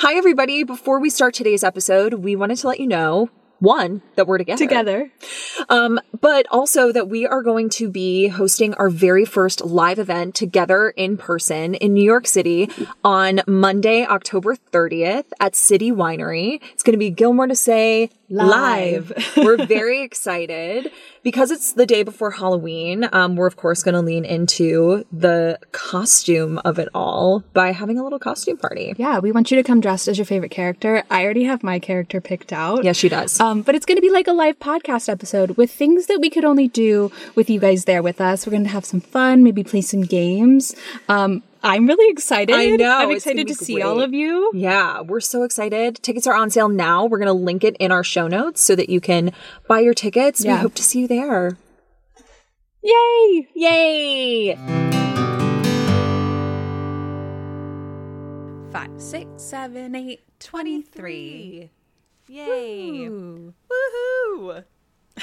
Hi, everybody. Before we start today's episode, we wanted to let you know one, that we're together. Together. Um, but also that we are going to be hosting our very first live event together in person in New York City on Monday, October 30th at City Winery. It's going to be Gilmore to Say live. Live. we're very excited because it's the day before Halloween. Um, we're of course going to lean into the costume of it all by having a little costume party. Yeah, we want you to come dressed as your favorite character. I already have my character picked out. Yes, she does. Um, but it's going to be like a live podcast episode with things that we could only do with you guys there with us. We're going to have some fun, maybe play some games. Um, I'm really excited. I know, I'm excited to see all of you. Yeah, we're so excited. Tickets are on sale now. We're going to link it in our show notes so that you can buy your tickets. We hope to see you there. Yay! Yay! Five, six, seven, eight, 23. Yay. Ooh. Woohoo.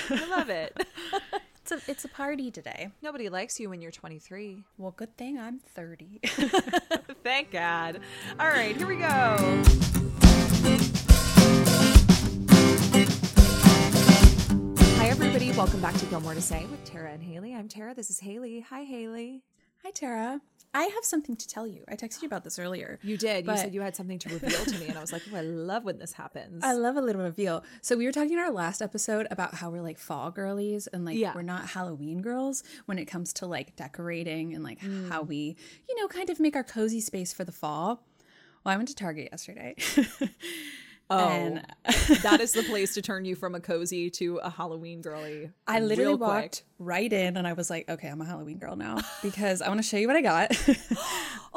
I love it. It's a, it's a party today. Nobody likes you when you're 23. Well, good thing I'm 30. Thank God. All right, here we go. Hi, everybody. Welcome back to Gilmore to Say with Tara and Haley. I'm Tara. This is Haley. Hi, Haley. Hi, Tara. I have something to tell you. I texted you about this earlier. You did. You said you had something to reveal to me, and I was like, oh, I love when this happens. I love a little reveal. So we were talking in our last episode about how we're like fall girlies and like Yeah. we're not Halloween girls when it comes to like decorating and like Mm. how we, you know, kind of make our cozy space for the fall. Well, I went to Target yesterday. Oh, And- that is the place to turn you from a cozy to a Halloween girly. I literally walked right in and I was like, okay, I'm a Halloween girl now because I want to show you what I got.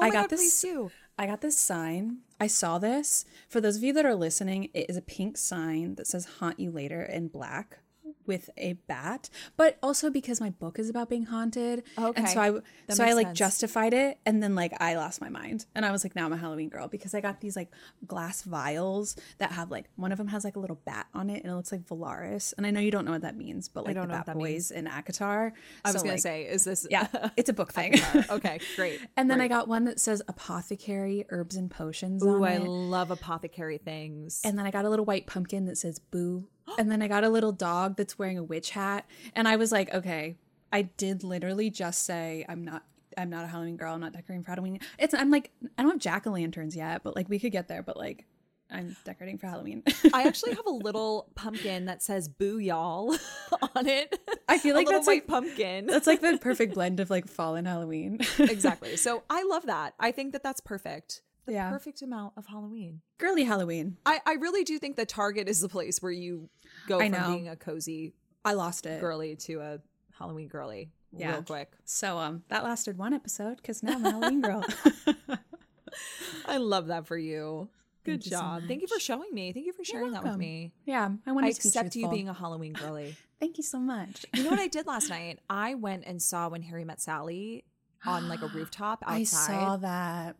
Oh I my got God, this please do. I got this sign. I saw this. For those of you that are listening, it is a pink sign that says haunt you later in black with a bat, but also because my book is about being haunted. Okay. And so I That so I like sense. justified it and then like I lost my mind. And I was like, now I'm a Halloween girl because I got these like glass vials that have like one of them has like a little bat on it and it looks like Velaris. And I know you don't know what that means, but like don't the Bat that Boys in ACOTAR. I was So, gonna like, say, is this? Yeah, it's a book thing. okay, great. And then I got one that says apothecary herbs and potions Ooh, I it. love apothecary things. And then I got a little white pumpkin that says boo. And then I got a little dog that's wearing a witch hat. And I was like, okay, I did literally just say I'm not I'm not a Halloween girl, I'm not decorating for Halloween. It's I'm like I don't have jack o' lanterns yet, but like we could get there, but like I'm decorating for Halloween. I actually have a little pumpkin that says "Boo y'all" on it. I feel like that's white like pumpkin. that's like the perfect blend of like fall and Halloween. exactly. So I love that. I think that that's perfect. The Yeah. perfect amount of Halloween. Girly Halloween. I, I really do think that Target is the place where you go I from know. being a cozy I lost it. girly to a Halloween girly Yeah. real quick. So um that lasted one episode because now I'm a Halloween girl. I love that for you. Good Thank you so job. Thank you for showing me. Thank you for sharing that with me. yeah, I want to be accept you being a Halloween girly. Thank you so much. You know what I did last night? I went and saw When Harry Met Sally on like a rooftop outside. I saw that.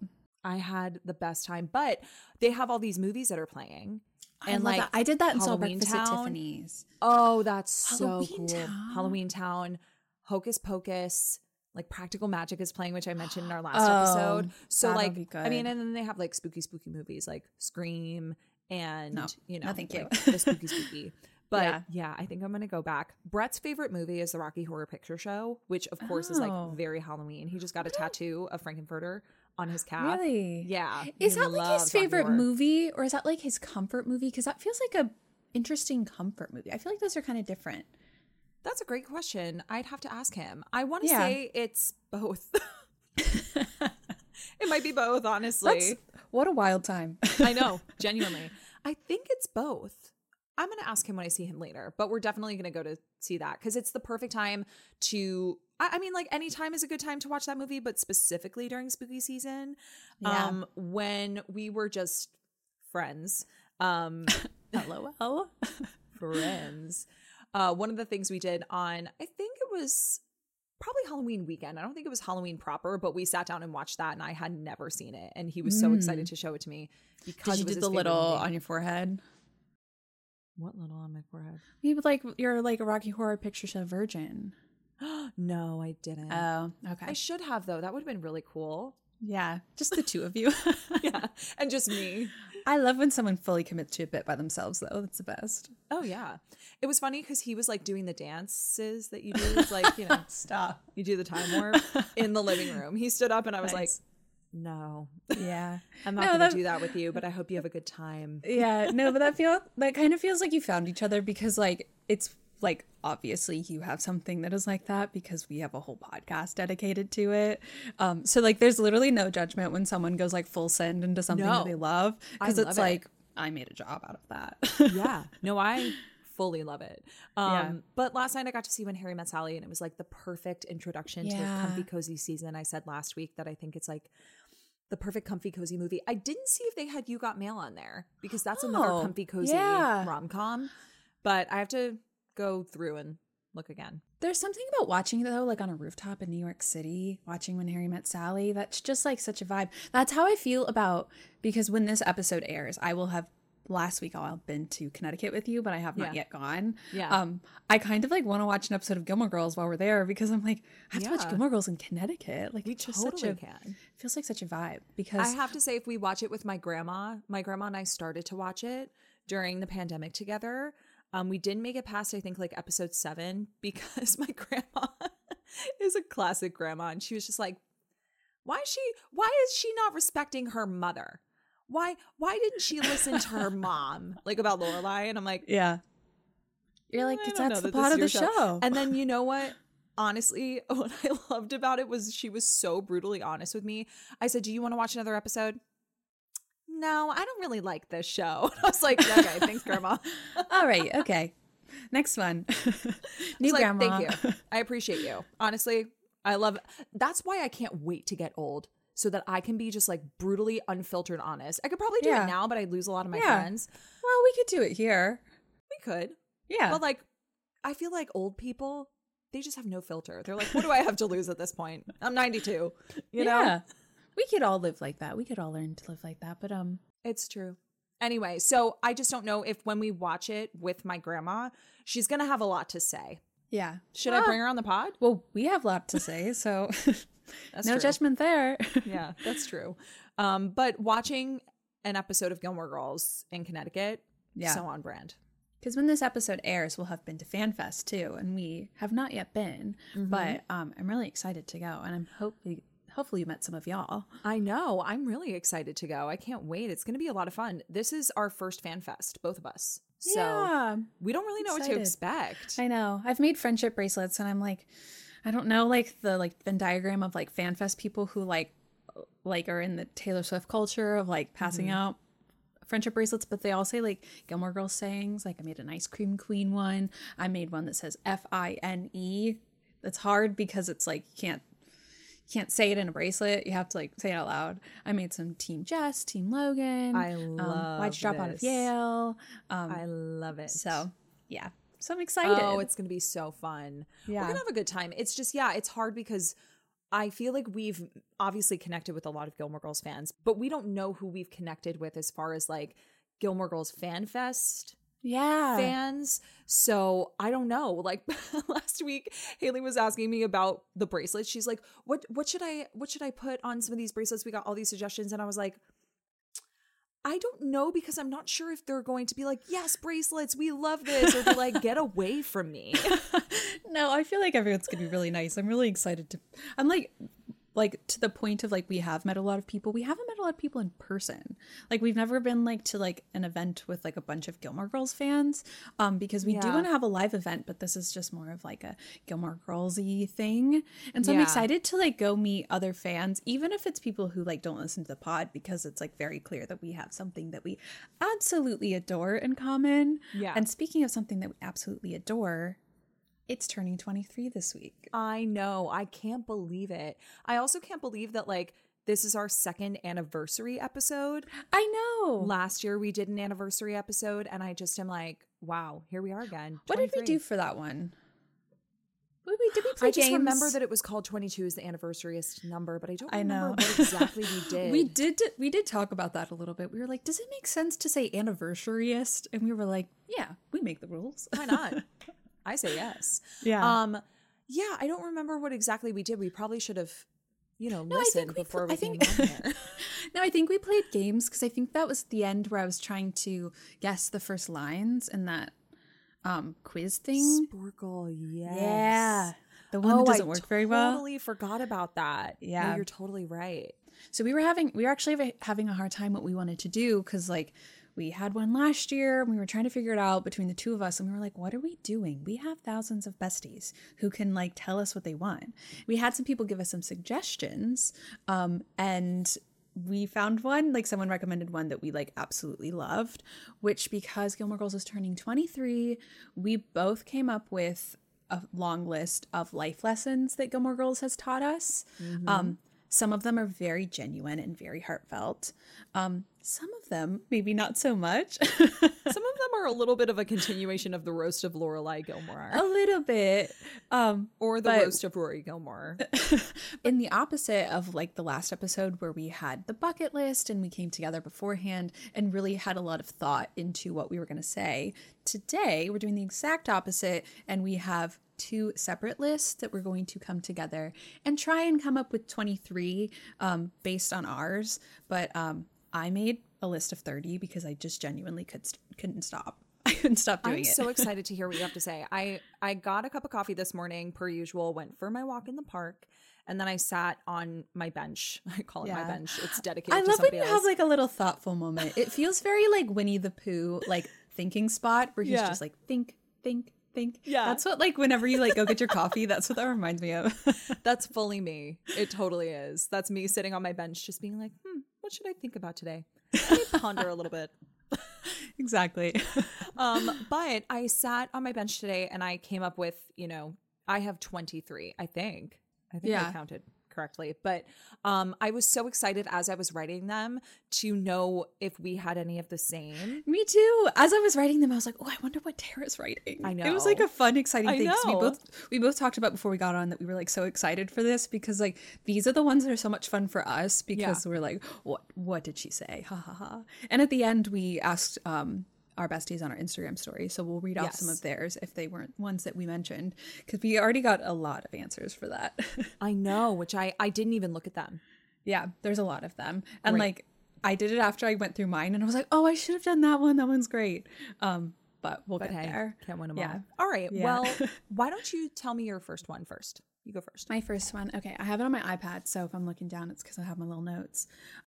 I had the best time. But they have all these movies that are playing. I And love like that. I did that saw Halloween Breakfast at Town. Tiffany's. Oh, that's so cool. Town. Halloween Town, Hocus Pocus, like Practical Magic is playing, which I mentioned in our last Oh, episode. So like, be I mean, and then they have like spooky, spooky movies like Scream and No, you know, no, thank you. the spooky, spooky. But yeah. Yeah. I think I'm gonna go back. Brett's favorite movie is the Rocky Horror Picture Show, which of course is Oh. like very Halloween. He just got a tattoo of Frank-N-Furter on his calf. Really? Yeah. Is that like his favorite movie, or is that like his comfort movie? Because that feels like a interesting comfort movie. I feel like those are kind of different. That's a great question. I'd have to ask him. I want to Yeah. say it's both. it might be both, honestly. That's what a wild time. I know, genuinely. I think it's both. I'm going to ask him when I see him later, but we're definitely going to go to see that because it's the perfect time to. I, I mean, like any time is a good time to watch that movie, but specifically during spooky season, Yeah. um, when we were just friends. Um, LOL. friends. Uh, one of the things we did on, I think it was probably Halloween weekend. I don't think it was Halloween proper, but we sat down and watched that, and I had never seen it, and he was so excited to show it to me because Did you it was do his the little movie. on your forehead? What little on my forehead? Maybe like you're like a Rocky Horror Picture Show virgin. no, I didn't. Oh, okay. I should have though. That would have been really cool. yeah, just the two of you. yeah, and just me. I love when someone fully commits to a bit by themselves, though. That's the best. Oh yeah, it was funny because he was like doing the dances that you do. It's like you know, Stop. you do the time warp in the living room. He stood up and I was like, Nice. "No, Yeah. I'm not No, going that- to do that with you. But I hope you have a good time." Yeah, no, but that feel that kind of feels like you found each other because like it's like obviously you have something that is like that because we have a whole podcast dedicated to it. Um so like there's literally no judgment when someone goes like full send into something No. that they love because it's it. like I made a job out of that. yeah. No, I fully love it. Um, Yeah. But last night I got to see When Harry Met Sally, and it was like the perfect introduction to Yeah. comfy cozy season. I said last week that I think it's like the perfect comfy cozy movie. I didn't see if they had You Got Mail on there because that's another Oh, comfy cozy yeah. rom com. But I have to go through and look again. There's something about watching it though, like on a rooftop in New York City, watching When Harry Met Sally. That's just like such a vibe. That's how I feel about because when this episode airs, I will have last week I'll have been to Connecticut with you, but I have not Yeah. yet gone. Yeah. Um, I kind of like want to watch an episode of Gilmore Girls while we're there because I'm like, I have to watch Gilmore Girls in Connecticut. Like We it's just totally such a can. feels like such a vibe because I have to say, if we watch it with my grandma, my grandma and I started to watch it during the pandemic together. Um, we didn't make it past, I think, like episode seven because my grandma is a classic grandma, and she was just like, "Why is she? Why is she not respecting her mother? Why? Why didn't she listen to her mom like about Lorelai?" And I'm like, yeah. You're like, I it's don't that's the that plot of the this is your show. And then you know what? Honestly, what I loved about it was she was so brutally honest with me. I said, "Do you want to watch another episode?" No, I don't really like this show. I was like, "Okay, thanks, Grandma." All right, okay. Next one. New like, grandma. Thank you. I appreciate you. Honestly, I love. That's why I can't wait to get old, so that I can be just like brutally unfiltered honest. I could probably do Yeah. it now, but I'd lose a lot of my Yeah. friends. Well, we could do it here. We could, Yeah. but like, I feel like old people. They just have no filter. They're like, what do I have to lose at this point? I'm 92. You know? We could all live like that. We could all learn to live like that. But um It's true. Anyway, so I just don't know if when we watch it with my grandma, she's going to have a lot to say. yeah. Should I bring her on the pod? Well, we have a lot to say, so That's no true. judgment there. Yeah, that's true. Um, but watching an episode of Gilmore Girls in Connecticut, Yeah. so on brand. Because when this episode airs, we'll have been to FanFest too, and we have not yet been. But um, I'm really excited to go, and I'm hopefully hopefully you met some of y'all. I know. I'm really excited to go. I can't wait. It's going to be a lot of fun. This is our first fan fest, both of us. So yeah, we don't really know what to expect. I know. I've made friendship bracelets, and I'm like, I don't know, like the like Venn diagram of like FanFest people who like like are in the Taylor Swift culture of like passing out friendship bracelets, but they all say like Gilmore Girls sayings. Like I made an ice cream queen one. I made one that says F I N E. That's hard because it's like you can't you can't say it in a bracelet. You have to like say it out loud. I made some Team Jess, Team Logan. I um, love Why'd you drop out of. Yale? Um, I love it. so yeah, so I'm oh, excited. Oh, it's going to be so fun. Yeah. We're going to have a good time. It's just, yeah, it's hard because I feel like we've obviously connected with a lot of Gilmore Girls fans, but we don't know who we've connected with as far as like Gilmore Girls Fan Fest yeah. fans. So I don't know. Like last week, Haley was asking me about the bracelets. She's like, "What? What should I? What should I put on some of these bracelets? We got all these suggestions." And I was like, I don't know because I'm not sure if they're going to be like, yes, bracelets, we love this, or be like, get away from me. no, I feel like everyone's gonna be really nice. I'm really excited to. I'm like, like to the point of like we have met a lot of people. We haven't met a lot of people in person. Like we've never been like to like an event with like a bunch of Gilmore Girls fans. Um, because we do want to have a live event, but this is just more of like a Gilmore Girlsy thing. And so I'm excited to like go meet other fans, even if it's people who like don't listen to the pod, because it's like very clear that we have something that we absolutely adore in common. Yeah. And speaking of something that we absolutely adore, it's turning 23 this week. I know. I can't believe it. I also can't believe that like this is our second anniversary episode. I know. Last year we did an anniversary episode, and I just am like, wow, here we are again. what did we do for that one? Did we, did we play I just remember that it was called 22 is the anniversaryist number, but I don't I remember know. what exactly we did. We did we did talk about that a little bit. We were like, does it make sense to say anniversaryist? And we were like, yeah, we make the rules. Why not? I say yes. Yeah. Um, yeah, I don't remember what exactly we did. We probably should have, you know, I listened think we before pl- we I came on here. no, I think we played games because I think that was the end where I was trying to guess the first lines in that um quiz thing. Sporcle, yes. Yeah. The one Oh, that doesn't I work very well. I Totally forgot about that. No, Yeah. you're totally right. So we were having we were actually having a hard time what we wanted to do because like we had one last year and we were trying to figure it out between the two of us and we were like what are we doing we have thousands of besties who can like tell us what they want we had some people give us some suggestions um and we found one like someone recommended one that we like absolutely loved which because gilmore girls is turning 23 we both came up with a long list of life lessons that Gilmore Girls has taught us. Um, some of them are very genuine and very heartfelt. Um, some of them, maybe not so much. Some of them are a little bit of a continuation of the roast of Lorelai Gilmore a little bit. Um, or the but- roast of Rory Gilmore. in the opposite of like the last episode where we had the bucket list and we came together beforehand and really had a lot of thought into what we were going to say. Today, we're doing the exact opposite and we have two separate lists that we're going to come together and try and come up with 23 um, based on ours. But um, I made a list of 30 because I just genuinely could couldn't stop. I couldn't stop doing it. I'm so excited to hear what you have to say. I I got a cup of coffee this morning, per usual. Went for my walk in the park, and then I sat on my bench. I call it my bench. It's dedicated. I to love when you else. have like a little thoughtful moment. It feels very like Winnie the Pooh, like thinking spot where he's Yeah. just like think, think, think. Yeah. that's what like whenever you like go get your coffee, that's what that reminds me of. That's fully me. It totally is. That's me sitting on my bench, just being like, hmm, what should I think about today? Let me ponder a little bit. exactly. Um, but I sat on my bench today and I came up with, you know, I have 23, I think. I think I counted correctly. But um, I was so excited as I was writing them to know if we had any of the same. me too. As I was writing them, I was like, oh, I wonder what Tara's writing. I know It was like a fun, exciting I thing. We both we both talked about before we got on that we were like so excited for this because like these are the ones that are so much fun for us because we're like, what what did she say? Ha ha ha. And at the end we asked um our besties on our Instagram story. So we'll read off some of theirs if they weren't ones that we mentioned because we already got a lot of answers for that. I know, which I, I didn't even look at them. yeah, there's a lot of them. And Right. like I did it after I went through mine and I was like, "Oh, I should have done that one. That one's great." Um but we'll But get hey, there. can't win them Yeah. all. All right. Yeah. Well, why don't you tell me your first one first? You go first. My first one. Okay, I have it on my iPad, so if I'm looking down, it's because I have my little notes.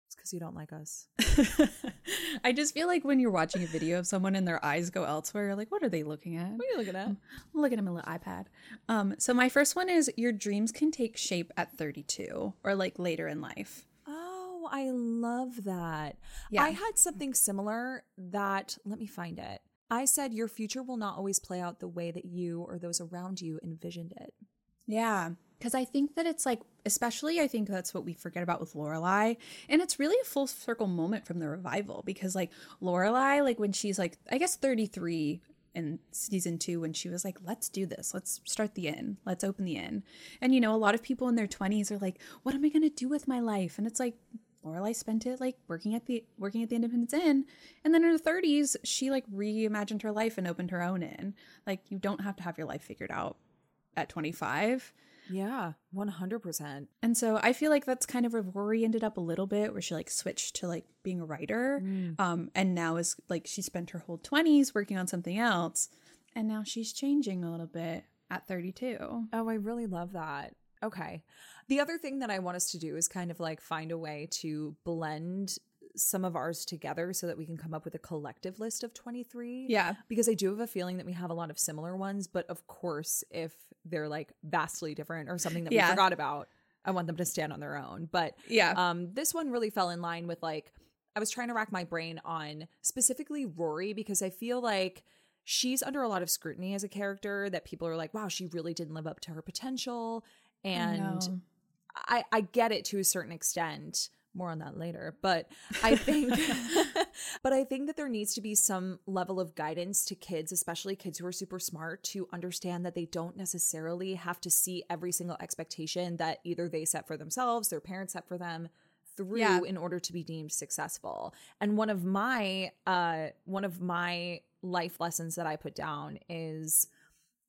It's because you don't like us. I just feel like when you're watching a video of someone and their eyes go elsewhere, you're like, what are they looking at? What are you looking at? Look at him, a little iPad. Um, so my first one is your dreams can take shape at 32 or like later in life. Oh, I love that. Yeah. I had something similar that, let me find it. I said, Your future will not always play out the way that you or those around you envisioned it. Yeah. Because I think that it's like, especially I think that's what we forget about with Lorelai. And it's really a full circle moment from the revival because, like, Lorelai, like, when she's like, I guess 33 in season two, when she was like, let's do this, let's start the inn, let's open the inn. And, you know, a lot of people in their 20s are like, what am I going to do with my life? And it's like, Lorelai spent it like working at the working at the Independence Inn, and then in her 30s, she like reimagined her life and opened her own inn. Like you don't have to have your life figured out at 25. Yeah, 100%. And so I feel like that's kind of where Rory ended up a little bit, where she like switched to like being a writer. Um, and now is like she spent her whole 20s working on something else. And now she's changing a little bit at 32. Oh, I really love that. Okay. The other thing that I want us to do is kind of like find a way to blend some of ours together so that we can come up with a collective list of 23. Yeah. Because I do have a feeling that we have a lot of similar ones, but of course, if they're like vastly different or something that Yeah. we forgot about, I want them to stand on their own. But Yeah. um this one really fell in line with like I was trying to rack my brain on specifically Rory because I feel like she's under a lot of scrutiny as a character that people are like, wow, she really didn't live up to her potential. And know. I, I get it to a certain extent. More on that later. But I think but I think that there needs to be some level of guidance to kids, especially kids who are super smart, to understand that they don't necessarily have to see every single expectation that either they set for themselves, their parents set for them through Yeah. in order to be deemed successful. And one of my uh one of my life lessons that I put down is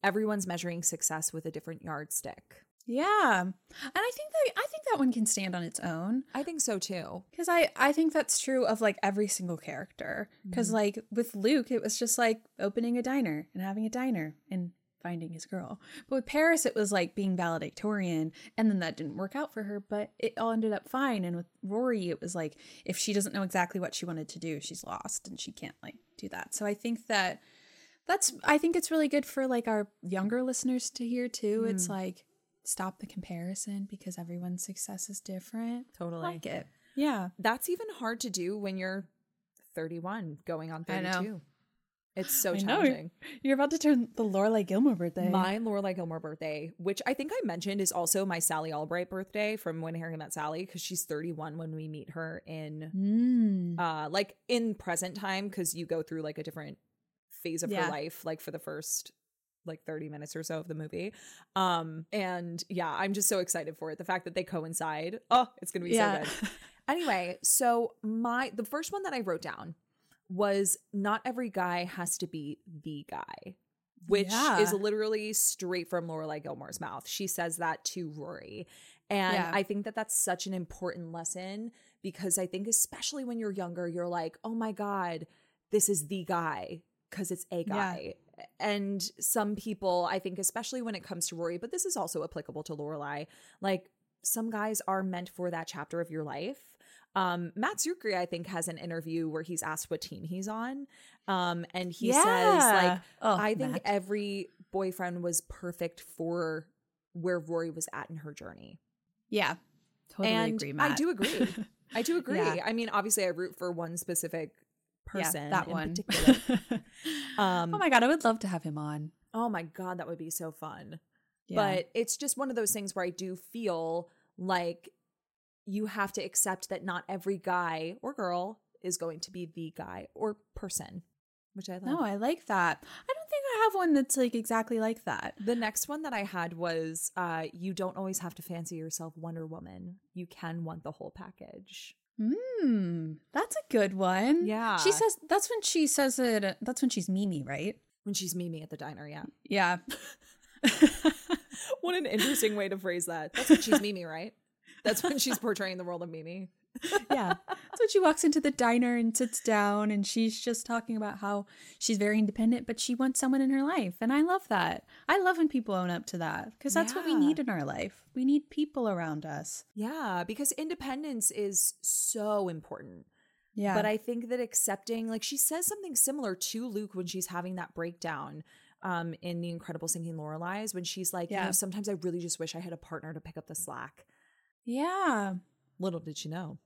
everyone's measuring success with a different yardstick. Yeah. And I think that I think that one can stand on its own. I think so too. Because I, I think that's true of like every single character. Because mm-hmm. like with Luke, it was just like opening a diner and having a diner and finding his girl. But with Paris, it was like being valedictorian, and then that didn't work out for her, but it all ended up fine. And with Rory, it was like if she doesn't know exactly what she wanted to do, she's lost and she can't like do that. So I think that that's I think it's really good for like our younger listeners to hear too. It's mm. like stop the comparison because everyone's success is different. Totally. Like it. Yeah. That's even hard to do when you're 31 going on I know. 32. It's so challenging. You're about to turn the Lorelai Gilmore birthday. My Lorelai Gilmore birthday, which I think I mentioned is also my Sally Albright birthday from When Harry Met Sally, because she's 31 when we meet her in Mm. uh like in present time, because you go through like a different phase of Yeah. her life, like for the first like 30 minutes or so of the movie. Um and yeah, I'm just so excited for it. The fact that they coincide. Oh, it's gonna be Yeah. so good. Anyway, so my the first one that I wrote down was not every guy has to be the guy, which Yeah. is literally straight from Lorelai Gilmore's mouth. She says that to Rory. And Yeah. I think that that's such an important lesson because I think, especially when you're younger, you're like, oh my God, this is the guy because it's a guy. And some people, I think, especially when it comes to Rory, but this is also applicable to Lorelai, like some guys are meant for that chapter of your life. Um, Matt Czuchry, I think, has an interview where he's asked what team he's on. Um, and he says, like, Oh, I think Matt. every boyfriend was perfect for where Rory was at in her journey. Yeah. Totally and agree, Matt. I do agree. I do agree. Yeah. I mean, obviously, I root for one specific person yeah, that one. Um, oh my god, I would love to have him on. oh my god, that would be so fun. Yeah. But it's just one of those things where I do feel like you have to accept that not every guy or girl is going to be the guy or person, which I love. no, I like that. I don't think I have one that's like exactly like that. The next one that I had was uh, you don't always have to fancy yourself Wonder Woman. You can want the whole package. Hmm, that's a good one. Yeah. she says that's when she says it. That's when she's Mimi, right? When she's Mimi at the diner, yeah. Yeah, What an interesting way to phrase that. That's when she's Mimi, right? That's when she's portraying the role of Mimi. Yeah. So she walks into the diner and sits down, and she's just talking about how she's very independent, but she wants someone in her life, and I love that. I love when people own up to that because that's what we need in our life. We need people around us. Yeah, because independence is so important. Yeah, But I think that accepting, like she says something similar to Luke when she's having that breakdown um, in The Incredible Sinking Lorelai's, when she's like, you Yeah. know, sometimes I really just wish I had a partner to pick up the slack. yeah, Little did she know.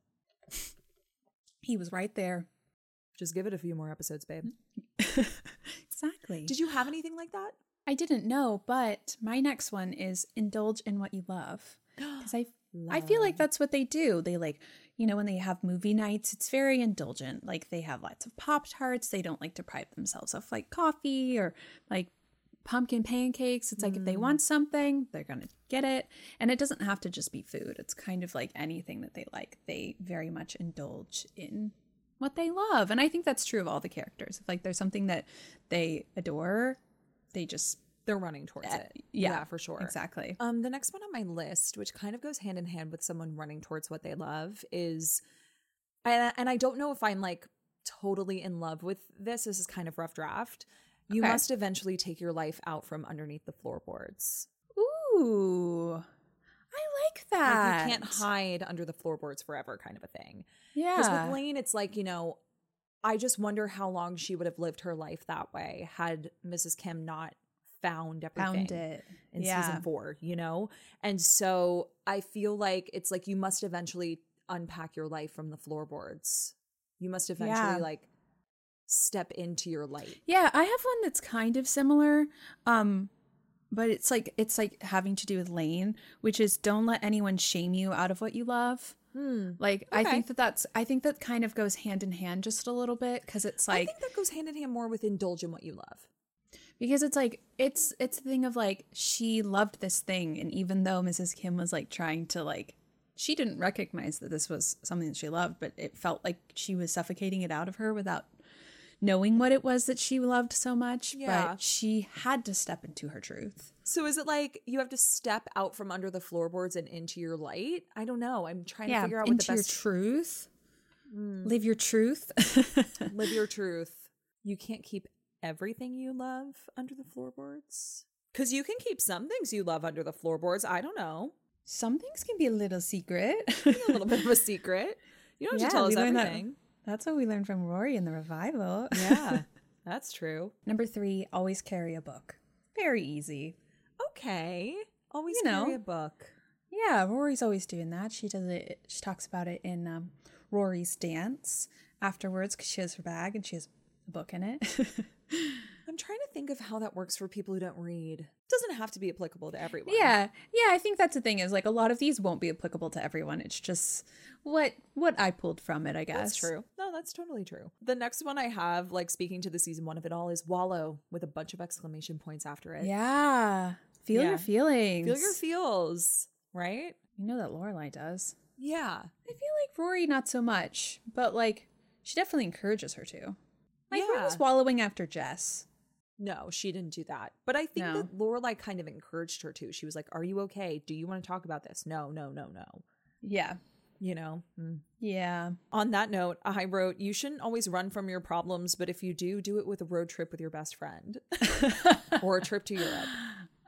he was right there. Just give it a few more episodes, babe. exactly. Did you have anything like that? I didn't know, but my next one is indulge in what you love. Because I I feel like that's what they do. They like, you know, when they have movie nights, it's very indulgent. Like they have lots of Pop Tarts. They don't like deprive themselves of like coffee or like pumpkin pancakes. It's like if they want something, they're going to get it. And it doesn't have to just be food. It's kind of like anything that they like. They very much indulge in what they love. And I think that's true of all the characters. If like there's something that they adore, they just They're running towards it. Uh, yeah, for sure. exactly. Um, the next one on my list, which kind of goes hand in hand with someone running towards what they love, is, and, and I don't know if I'm like totally in love with this. This is kind of rough draft. You Okay. must eventually take your life out from underneath the floorboards. Ooh. I like that. Like you can't hide under the floorboards forever, kind of a thing. Yeah. Because with Lane, it's like, you know, I just wonder how long she would have lived her life that way had Mrs. Kim not found everything Found it. in Yeah. season four, you know? And so I feel like it's like you must eventually unpack your life from the floorboards. You must eventually Yeah. like step into your light. Yeah, I have one that's kind of similar. Um but it's like it's like having to do with Lane, which is don't let anyone shame you out of what you love. Like I think that that's I think that kind of goes hand in hand just a little bit because it's like I think that goes hand in hand more with indulge in what you love. because it's like it's it's the thing of like she loved this thing and even though Mrs. Kim was like trying to like she didn't recognize that this was something that she loved, but it felt like she was suffocating it out of her without knowing what it was that she loved so much. Yeah. But she had to step into her truth. So is it like you have to step out from under the floorboards and into your light? I don't know. I'm trying to figure out what the best your truth. Hmm. Live your truth. live your truth. You can't keep everything you love under the floorboards. Cause you can keep some things you love under the floorboards. I don't know. Some things can be a little secret. A little bit of a secret. You don't have to tell us everything. That's what we learned from Rory in the revival. Yeah, that's true. Number three, always carry a book. Very easy. Okay. Always You know. carry a book. Yeah, Rory's always doing that. She does it. She talks about it in um, Rory's dance afterwards because she has her bag and she has a book in it. I'm trying to think of how that works for people who don't read. doesn't have to be applicable to everyone. yeah, yeah. I think that's the thing is like a lot of these won't be applicable to everyone. It's just what what I pulled from it. I guess That's true. No, that's totally true. The next one I have, like speaking to the season one of it all, is Wallow with a bunch of exclamation points after it. Yeah, feel Yeah. your feelings. Feel your feels, right? You know that Lorelai does. Yeah. I feel like Rory not so much, but like she definitely encourages her to. Like Rory Yeah. was wallowing after Jess. No, she didn't do that. But I think No. that Lorelai kind of encouraged her to. She was like, Are you okay? Do you want to talk about this? No, no, no, no. Yeah. You know? Mm. Yeah. On that note, I wrote, You shouldn't always run from your problems, but if you do, do it with a road trip with your best friend or a trip to Europe.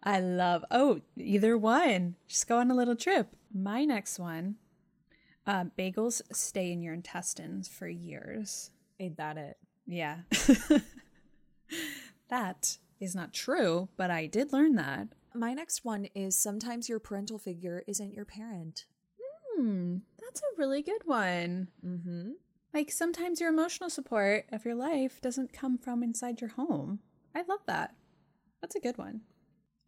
I love. Oh, either one. Just go on a little trip. My next one. Uh, bagels stay in your intestines for years. Ain't that it? Yeah. that is not true, but I did learn that. My next one is sometimes your parental figure isn't your parent. Hmm, that's a really good one. Mm-hmm. Like sometimes your emotional support of your life doesn't come from inside your home. I love that. That's a good one.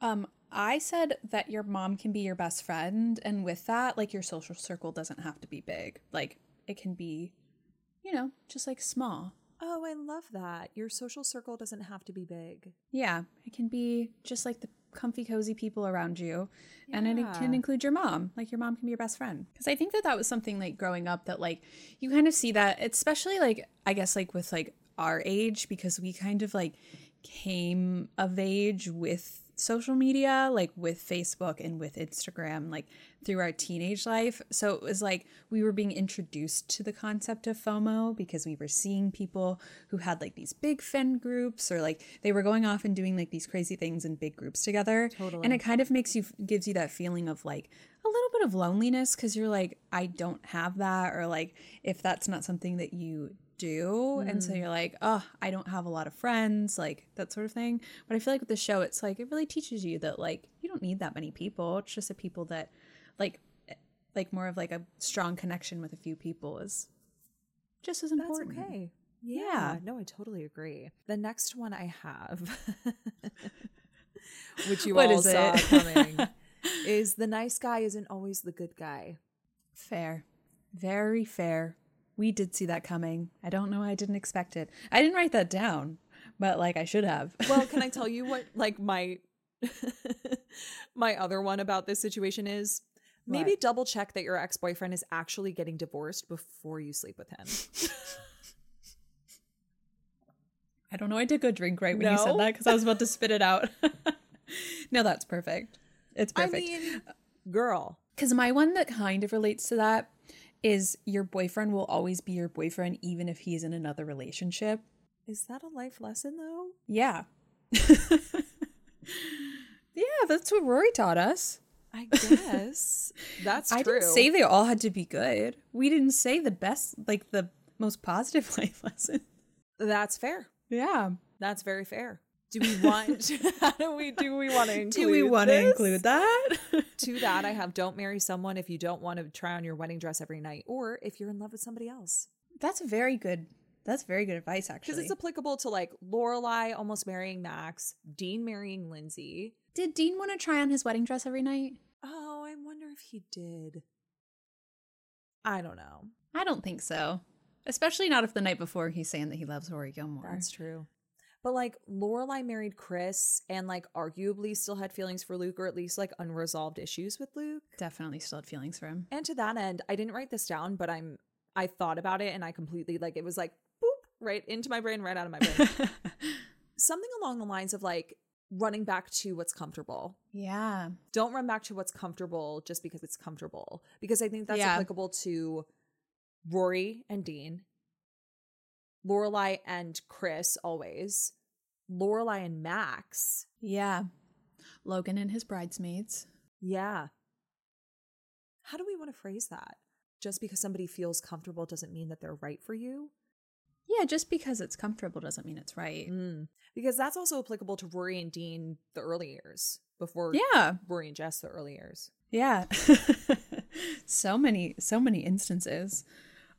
Um, I said that your mom can be your best friend, and with that, like your social circle doesn't have to be big. Like it can be, you know, just like small. Oh, I love that. Your social circle doesn't have to be big. Yeah, it can be just like the comfy, cozy people around you. And it can include your mom. Like your mom can be your best friend. Because I think that that was something like growing up that like you kind of see that, especially like, I guess like with like our age, because we kind of like came of age with social media, like with Facebook and with Instagram, like through our teenage life. So it was like we were being introduced to the concept of FOMO because we were seeing people who had like these big friend groups or like they were going off and doing like these crazy things in big groups together. Totally. And it kind of makes you, gives you that feeling of like a little bit of loneliness because you're like, I don't have that. Or like if that's not something that you do and so mm. you're like oh i don't have a lot of friends like that sort of thing but i feel like with the show it's like it really teaches you that like you don't need that many people it's just the people that like eh, like more of like a strong connection with a few people is just as That's important okay. Yeah. Yeah. No, I totally agree. The next one I have, which you What all saw it? coming, is the nice guy isn't always the good guy. fair very fair we did see that coming i don't know i didn't expect it i didn't write that down but like i should have Well, can I tell you what like my my other one about this situation is? Maybe What? double check that your ex-boyfriend is actually getting divorced before you sleep with him. I don't know. I did go drink right when you said that because I was about to spit it out. no, that's perfect. It's I perfect. mean, girl. Because my one that kind of relates to that is your boyfriend will always be your boyfriend even if he's in another relationship. Is that a life lesson though? Yeah. yeah, that's what Rory taught us. I guess. That's true. I didn't say they all had to be good. We didn't say the best, like the most positive life lesson. That's fair. Yeah. That's very fair. Do we want? how do we do? We want to include? Do we want to include that? To that, I have: don't marry someone if you don't want to try on your wedding dress every night, or if you're in love with somebody else. that's very good. That's very good advice, actually. Because it's applicable to like Lorelai almost marrying Max, Dean marrying Lindsay. Did Dean want to try on his wedding dress every night? Oh, I wonder if he did. I don't know. I don't think so. Especially not if the night before he's saying that he loves Rory Gilmore. That's true. But like Lorelai married Chris and like arguably still had feelings for Luke or at least like unresolved issues with Luke. Definitely still had feelings for him. And to that end, I didn't write this down, but I'm I thought about it and I completely like it was like boop right into my brain, right out of my brain. Something along the lines of like running back to what's comfortable. Yeah. Don't run back to what's comfortable just because it's comfortable. Because I think that's Yeah. applicable to Rory and Dean, Lorelai and Chris always, Lorelai and Max. Yeah. Logan and his bridesmaids. Yeah. How do we want to phrase that? Just because somebody feels comfortable doesn't mean that they're right for you. Yeah, just because it's comfortable doesn't mean it's right. Mm. Because that's also applicable to Rory and Dean the early years before Yeah. Rory and Jess the early years. Yeah. so many, so many instances.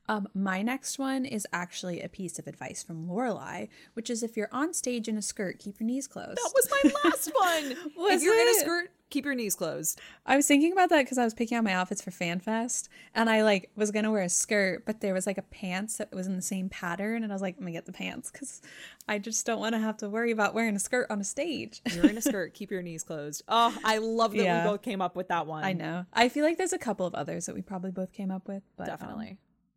Um, my next one is actually a piece of advice from Lorelai, which is if you're on stage in a skirt, keep your knees closed. That was my last one. Was if you're in a skirt, keep your knees closed. I was thinking about that because I was picking out my outfits for FanFest, and I like was gonna wear a skirt, but there was like a pants that was in the same pattern, and I was like, I'm gonna get the pants because I just don't want to have to worry about wearing a skirt on a stage. You're in a skirt, keep your knees closed. Oh, I love that Yeah. we both came up with that one. I know. I feel like there's a couple of others that we probably both came up with, but um, Definitely.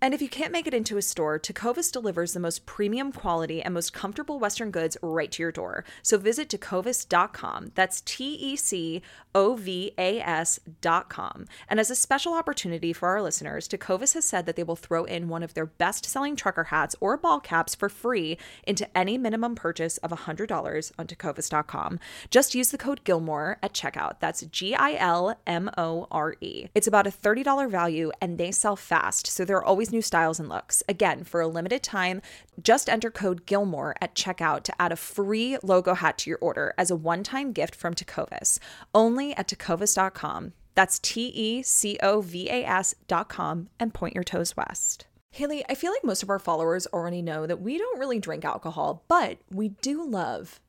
And if you can't make it into a store, Tecovas delivers the most premium quality and most comfortable Western goods right to your door. So visit tecovas.com. That's T E C O V A S.com. And as a special opportunity for our listeners, Tecovas has said that they will throw in one of their best selling trucker hats or ball caps for free into any minimum purchase of $100 on tecovas.com. Just use the code Gilmore at checkout. That's G I L M O R E. It's about a $30 value and they sell fast, so there are always new styles and looks. Again, for a limited time, just enter code Gilmore at checkout to add a free logo hat to your order as a one time gift from Tecovas. Only at tecovas.com. That's T E C O V A S.com and point your toes west. Haley, I feel like most of our followers already know that we don't really drink alcohol, but we do love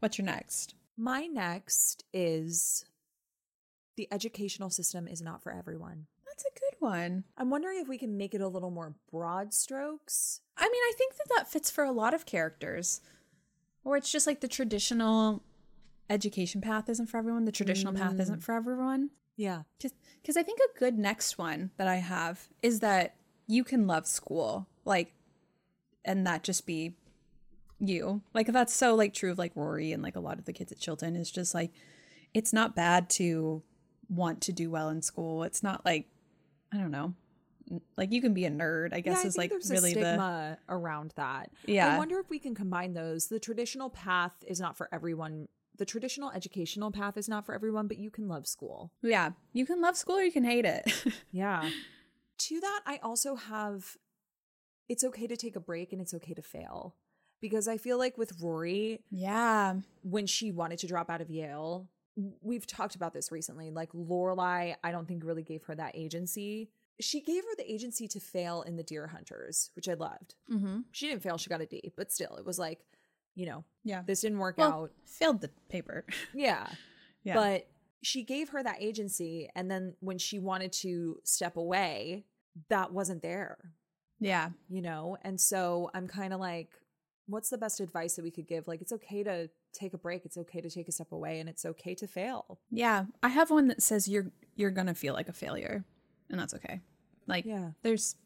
What's your next? My next is the educational system is not for everyone. That's a good one. I'm wondering if we can make it a little more broad strokes. I mean, I think that that fits for a lot of characters. Or it's just like the traditional education path isn't for everyone, the traditional path isn't mm. for everyone. Yeah. Because I think a good next one that I have is that you can love school, like, and that just be you. Like, that's so like true of like Rory and like a lot of the kids at Chilton is just like, it's not bad to want to do well in school. It's not like, I don't know, like you can be a nerd. I guess yeah, I is like really a the stigma around that. Yeah. I wonder if we can combine those. The traditional path is not for everyone. The traditional educational path is not for everyone, but you can love school. yeah. You can love school or you can hate it. Yeah. to that, I also have it's okay to take a break and it's okay to fail. Because I feel like with Rory, yeah. when she wanted to drop out of Yale, we've talked about this recently. Like Lorelai, I don't think really gave her that agency. She gave her the agency to fail in the Deer Hunters, which I loved. Mm-hmm. She didn't fail; she got a D, but still, it was like, you know, Yeah. this didn't work Well, out. failed the paper. Yeah, yeah. but she gave her that agency, and then when she wanted to step away, that wasn't there. yeah. You know, and so I'm kind of like, what's the best advice that we could give? Like, it's okay to take a break. It's okay to take a step away, and it's okay to fail. Yeah, I have one that says you're you're gonna feel like a failure, and that's okay. Like, Yeah. there's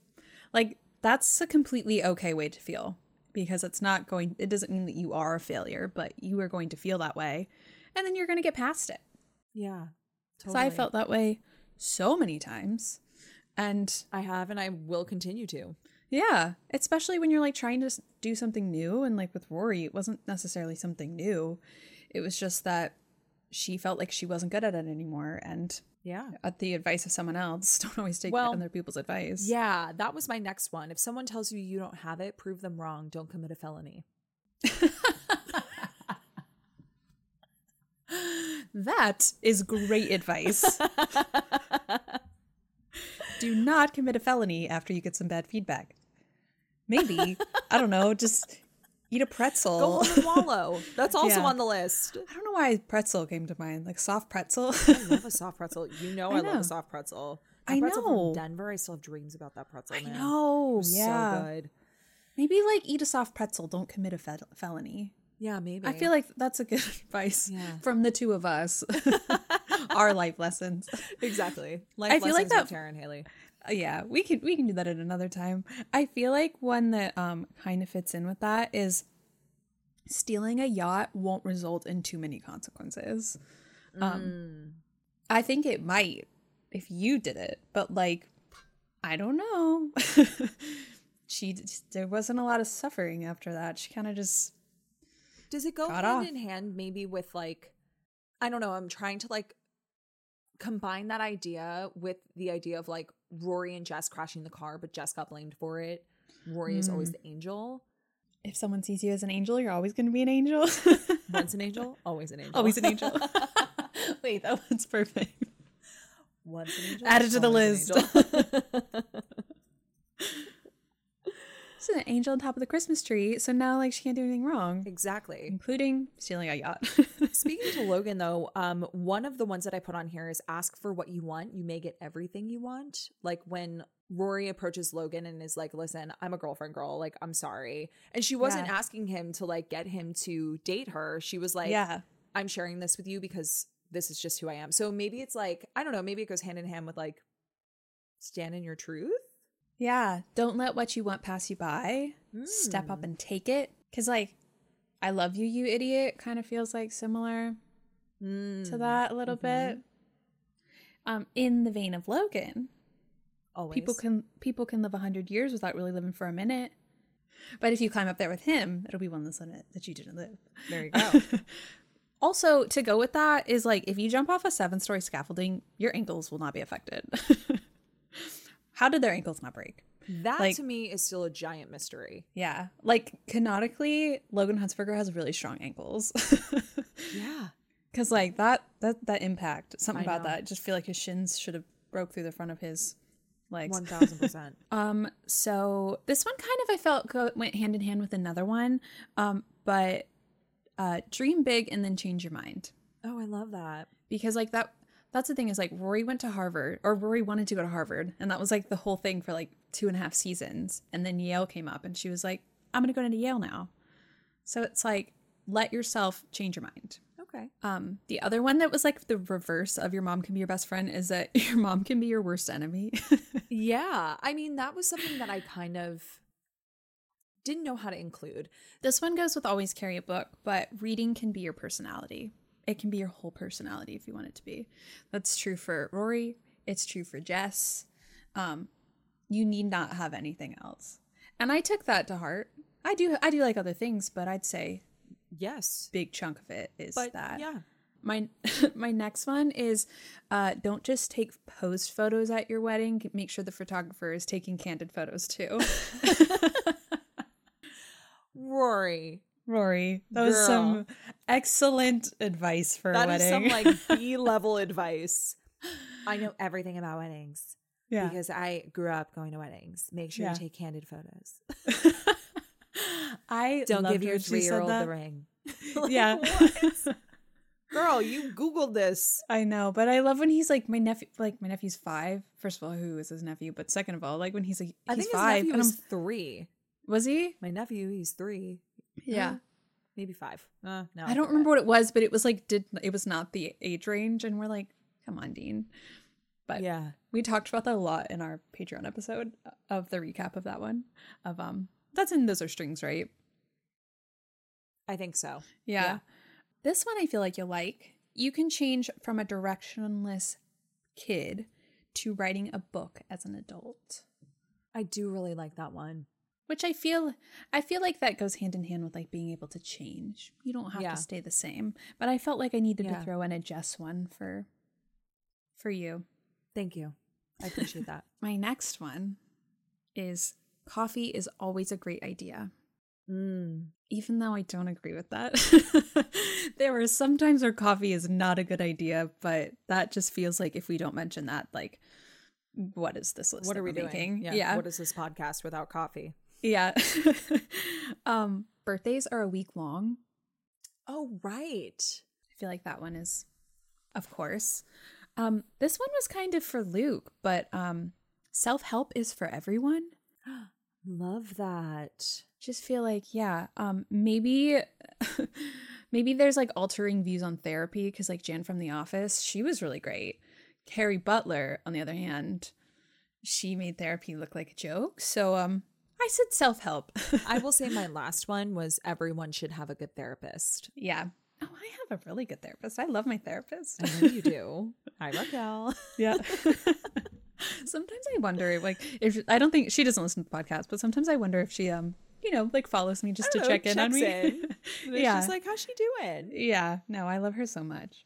like that's a completely okay way to feel because it's not going. It doesn't mean that you are a failure, but you are going to feel that way, and then you're gonna get past it. Yeah. so I felt that way so many times, and I have, and I will continue to. Yeah, especially when you're like trying to do something new, and like with Rory, it wasn't necessarily something new. It was just that she felt like she wasn't good at it anymore, and Yeah. at the advice of someone else. Don't always take Well, other people's advice. Yeah, that was my next one. If someone tells you you don't have it, prove them wrong. Don't commit a felony. That is great advice. Do not commit a felony after you get some bad feedback. Maybe, I don't know, just eat a pretzel. Go home and wallow. That's also Yeah. on the list. I don't know why pretzel came to mind, like soft pretzel. I love a soft pretzel. You know I, I love a soft pretzel. I pretzel know. from Denver. I still have dreams about that pretzel. I know, yeah. so good. Maybe like eat a soft pretzel, don't commit a fel- felony. Yeah, maybe. I feel like that's a good advice Yeah. from the two of us. Our life lessons. exactly. Life I feel like lessons with that- Tara and Haley. Uh, yeah we can we can do that at another time. I feel like one that um kind of fits in with that is stealing a yacht won't result in too many consequences. Um i think it might if you did it but like i don't know. She there wasn't a lot of suffering after that. She kind of just Does it go hand off. in hand maybe with like I don't know, I'm trying to like combine that idea with the idea of like Rory and Jess crashing the car, but Jess got blamed for it. Rory is Mm. always the angel. if someone sees you as an angel you're always going to be an angel Once an angel, always an angel. always an angel wait that one's perfect Once an angel. Add it to the list. Angel. She's an angel on top of the Christmas tree, so now like she can't do anything wrong, exactly. including stealing a yacht. Speaking to Logan though, um, one of the ones that I put on here is ask for what you want. You may get everything you want. Like when Rory approaches Logan and is like, "Listen, I'm a girlfriend girl. Like, I'm sorry," and she wasn't Yeah. asking him to like get him to date her. She was like, yeah, I'm sharing this with you because this is just who I am." So maybe it's like I don't know. Maybe it goes hand in hand with like stand in your truth. Yeah. Don't let what you want pass you by. Step up hmm. and take it, because like, I love you, you idiot. Kind of feels like similar hmm. to that a little mm-hmm. bit. Um, in the vein of Logan, Always people can people can live a hundred years without really living for a minute. But if you climb up there with him, it'll be one less minute that you didn't live. There you go. Also, to go with that is like if you jump off a seven story scaffolding, your ankles will not be affected. How did their ankles not break? that Like- to me is still a giant mystery. Yeah. Like canonically, Logan Huntzberger has really strong ankles. Yeah. Cause like that that that impact, something I about know. that. I just feel like his shins should have broke through the front of his legs. One thousand percent. Um, so this one kind of I felt go- went hand in hand with another one. Um, but uh, dream big and then change your mind Oh, I love that. because like that. That's the thing is like Rory went to Harvard or Rory wanted to go to Harvard and that was like the whole thing for like two and a half seasons and then Yale came up and she was like I'm gonna go into Yale now. So it's like let yourself change your mind. Okay. Um, the other one that was like the reverse of your mom can be your best friend is that your mom can be your worst enemy. Yeah, I mean that was something that I kind of didn't know how to include. This one goes with always carry a book, but reading can be your personality. It can be your whole personality if you want it to be. That's true for Rory. It's true for Jess. Um, you need not have anything else. And I took that to heart. I do I do like other things, but I'd say Yes, big chunk of it is but that. yeah, My my next one is uh, don't just take posed photos at your wedding. Make sure the photographer is taking candid photos too. Rory. Rory, that was some excellent advice for That a is wedding. some like B level advice. I know everything about weddings yeah. because I grew up going to weddings. Make sure Yeah. you take candid photos. I Don't give your three year old the ring. Like, Yeah. Girl, you Googled this. I know, but I love when he's like my nephew. Like my nephew's five. First of all, who is his nephew? But second of all, like when he's like I he's think his five, nephew and was I'm, three. was he? My nephew, he's three. Yeah. Maybe five. Uh, no, I don't remember what it was, but it was like did it was not the age range, and we're like, come on, Dean. But Yeah. we talked about that a lot in our Patreon episode of the recap of that one. Of um, that's in those are strings, right? I think so. Yeah. Yeah. This one I feel like you'll like. You can change from a directionless kid to writing a book as an adult. I do really like that one. Which I feel I feel like that goes hand in hand with like being able to change. You don't have Yeah. to stay the same. But I felt like I needed Yeah. to throw in a Jess one for for you. Thank you. I appreciate that. My next one is coffee is always a great idea. Mm. even though I don't agree with that. there are sometimes where coffee is not a good idea, but that just feels like if we don't mention that, like, what is this list? What are we we're doing? making? Yeah. What is this podcast without coffee? Yeah. um, birthdays are a week long. Oh, right. I feel like that one is, of course. Um, this one was kind of for Luke, but um, self help is for everyone. Love that. just feel like yeah um maybe maybe there's like altering views on therapy because like jan from the office she was really great carrie butler on the other hand she made therapy look like a joke so um i said self-help I will say my last one was everyone should have a good therapist. yeah oh i have a really good therapist i love my therapist I know you do. I Hi, Raquel. yeah sometimes i wonder like if i don't think she doesn't listen to the podcast but sometimes i wonder if she um you know like follows me just to know, check in on me in. Yeah just like, how's she doing? Yeah, no, I love her so much.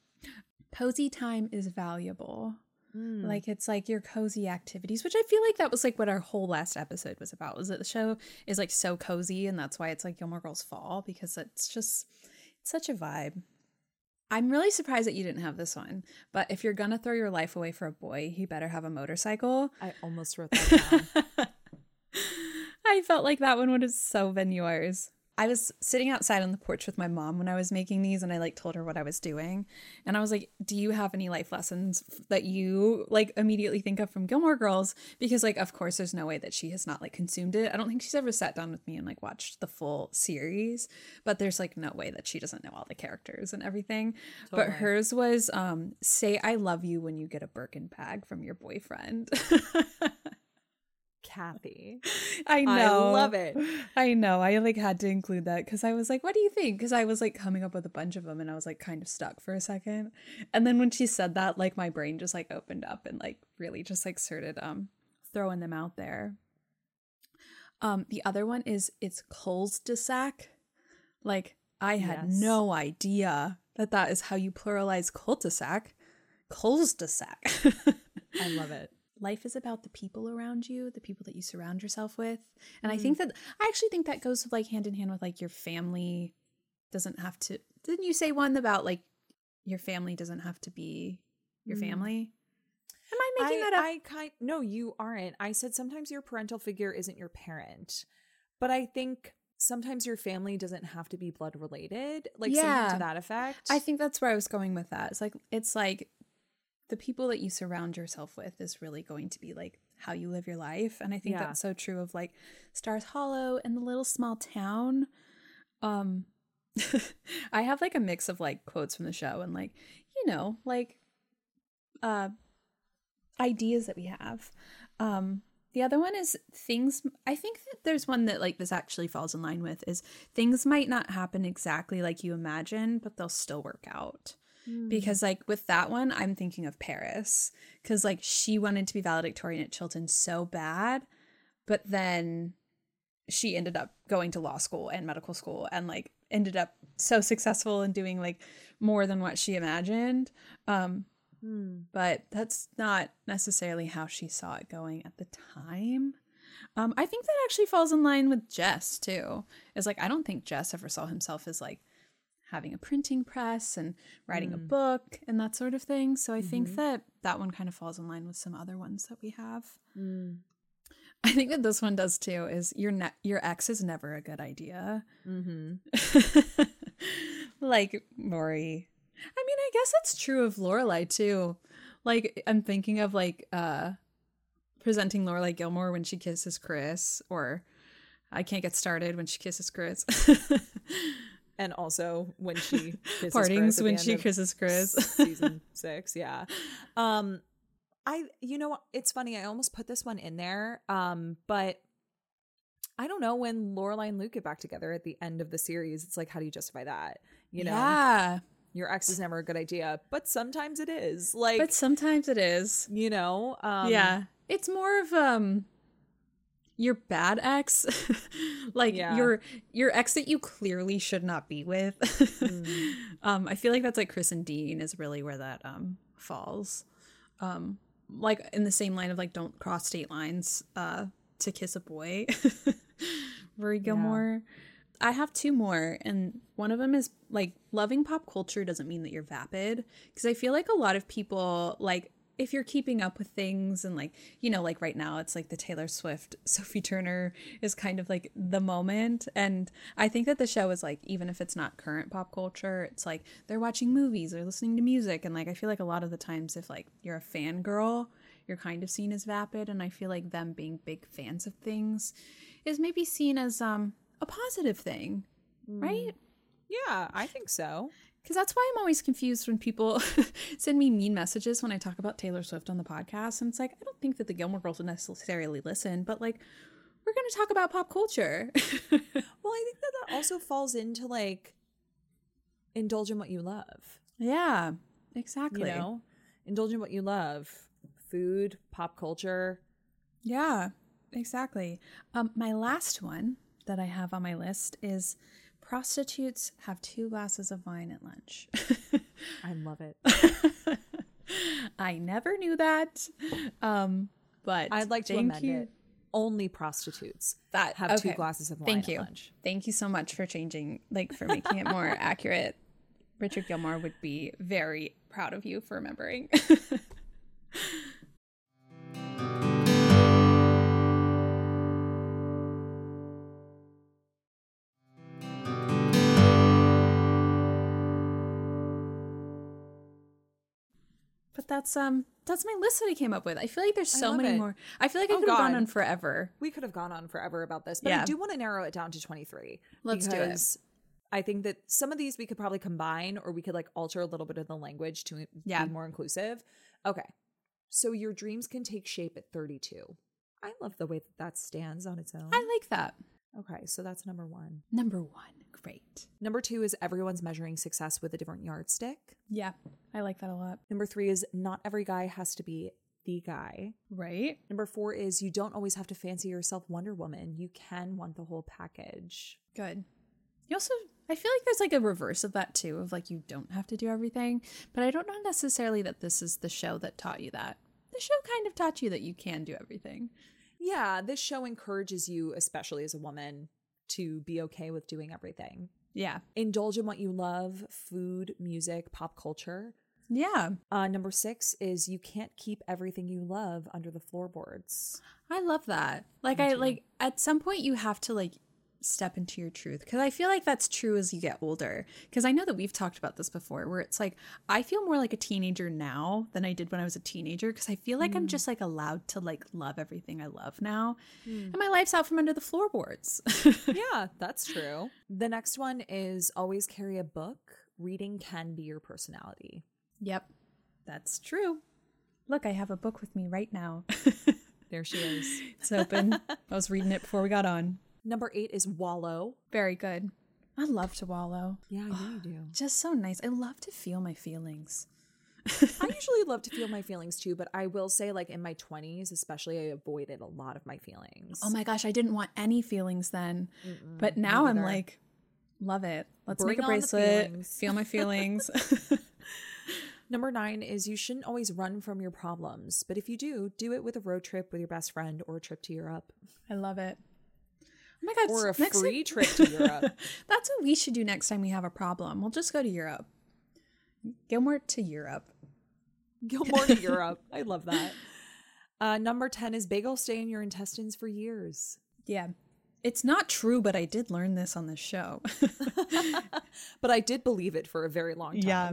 Cozy time is valuable. Mm. Like it's like your cozy activities, which I feel like that was like what our whole last episode was about. Was that the show is like so cozy and that's why it's like Gilmore Girls Fall because it's just it's such a vibe. I'm really surprised that you didn't have this one. But if you're gonna throw your life away for a boy, he better have a motorcycle. I almost wrote that down. I felt like that one would have so been yours. I was sitting outside on the porch with my mom when I was making these and I like told her what I was doing. And I was like, "Do you have any life lessons that you like immediately think of from Gilmore Girls?" Because like of course there's no way that she has not like consumed it. I don't think she's ever sat down with me and like watched the full series, but there's like no way that she doesn't know all the characters and everything. But hers was um say I love you when you get a Birkin bag from your boyfriend. Kathy. I know. I love it. I know. I like had to include that because I was like, "What do you think?" Because I was like coming up with a bunch of them, and I was like kind of stuck for a second. And then when she said that, like my brain just like opened up and like really just like started um throwing them out there. Um, the other one is it's culs de sac. Like I had Yes. no idea that that is how you pluralize cul-de-sac. culs de sac. I love it. Life is about the people around you, the people that you surround yourself with. And I mm. think that I actually think that goes like hand in hand with like your family doesn't have to didn't you say one about like your family doesn't have to be your mm. family. Am I making I, that up? I kind no, you aren't. I said sometimes your parental figure isn't your parent, but I think sometimes your family doesn't have to be blood related, like something to that effect. I think that's where I was going with that. It's like it's like the people that you surround yourself with is really going to be like how you live your life. And I think Yeah. that's so true of like Stars Hollow and the little small town. Um I have like a mix of like quotes from the show and like, you know, like uh ideas that we have. Um the other one is things I think that there's one that like this actually falls in line with is things might not happen exactly like you imagine, but they'll still work out. Because like with that one, I'm thinking of Paris cuz like she wanted to be valedictorian at Chilton so bad, but then she ended up going to law school and medical school and like ended up so successful in doing like more than what she imagined. Um but that's not necessarily how she saw it going at the time. Um, I think that actually falls in line with Jess too. Is like I don't think Jess ever saw himself as like having a printing press and writing a book and that sort of thing. So I think that that one kind of falls in line with some other ones that we have. I think that this one does too. Is your ne- your ex is never a good idea. Mm-hmm. like Maury. I mean, I guess that's true of Lorelai too. Like I'm thinking of like uh presenting Lorelai Gilmore when she kisses Chris, or I can't get started when she kisses Chris. and also when she kisses Chris Partings when she kisses Chris. season six, yeah. Um, I you know? It's funny. I almost put this one in there, um, but I don't know when Lorelai and Luke get back together at the end of the series. It's like, how do you justify that? You know, yeah, your ex is never a good idea, but sometimes it is. Like, but sometimes it is. you know, um, yeah, it's more of um your bad ex, like Yeah. your your ex that you clearly should not be with. Um, I feel like that's like Chris and Dean is really where that um falls. Um, like in the same line of like don't cross state lines uh to kiss a boy. Rory Gilmore. I have two more, and one of them is like loving pop culture doesn't mean that you're vapid. Because I feel like a lot of people, like, if you're keeping up with things and like, you know, like right now, it's like the Taylor Swift, Sophie Turner is kind of like the moment. And I think that the show is like, even if it's not current pop culture, it's like they're watching movies or listening to music. And like, I feel like a lot of the times, if like you're a fangirl, you're kind of seen as vapid. And I feel like them being big fans of things is maybe seen as um a positive thing, right? yeah, I think so. Because that's why I'm always confused when people send me mean messages when I talk about Taylor Swift on the podcast. And it's like, I don't think that the Gilmore Girls would necessarily listen, but like, we're going to talk about pop culture. Well, I think that that also falls into like indulge in what you love. yeah, exactly. You know, indulge in what you love. Food, pop culture. Yeah, exactly. Um, my last one that I have on my list is prostitutes have two glasses of wine at lunch. I love it. I never knew that. Um, but I'd like to thank amend you. it. Only prostitutes That have two glasses of wine Thank at you. lunch. Thank you so much for changing, like for making it more accurate. Richard Gilmore would be very proud of you for remembering. that's um that's my list that I came up with. I feel like there's so many it. more. I feel like I oh, could have gone on forever. We could have gone on forever about this, but yeah. I do want to narrow it down to 23. Let's do it. I think that some of these we could probably combine or we could like alter a little bit of the language to yeah. be more inclusive. Okay. So your dreams can take shape at 32. I love the way that that stands on its own. I like that. Okay, so that's number 1. Number 1. Right. Number two is everyone's measuring success with a different yardstick. Yeah, I like that a lot. Number three is not every guy has to be the guy. Right. Number four is you don't always have to fancy yourself Wonder Woman. You can want the whole package. Good. You also, I feel like there's like a reverse of that too, of like you don't have to do everything. But I don't know necessarily that this is the show that taught you that. The show kind of taught you that you can do everything. Yeah, this show encourages you, especially as a woman, to be okay with doing everything. Yeah. Indulge in what you love food, music, pop culture. Yeah. Uh, number six is you can't keep everything you love under the floorboards. I love that. Like I like at some point you have to like step into your truth because I feel like that's true as you get older. Because I know that we've talked about this before where it's like I feel more like a teenager now than I did when I was a teenager because I feel like I'm mm. just like allowed to like love everything I love now. Mm. And my life's out from under the floorboards. yeah, that's true. The next one is always carry a book. Reading can be your personality. yep. That's true. Look, I have a book with me right now. There she is. it's open. I was reading it before we got on. Number eight is wallow. Very good. I love to wallow. Yeah, I know you do. Just so nice. I love to feel my feelings. I usually love to feel my feelings too, but I will say, like in my 20s, especially, I avoided a lot of my feelings. Oh my gosh, I didn't want any feelings then. but now I'm like, love it. Let's Bring make a bracelet. Feel my feelings. Number nine is you shouldn't always run from your problems, but if you do, do it with a road trip with your best friend or a trip to Europe I love it. Oh my god, or a free trip to Europe. That's what we should do next time we have a problem. We'll just go to Europe. Gilmore to Europe. Gilmore to Europe. I love that. Uh, number 10 is bagels stay in your intestines for years. Yeah. It's not true, but I did learn this on the show. But I did believe it for a very long time. Yeah.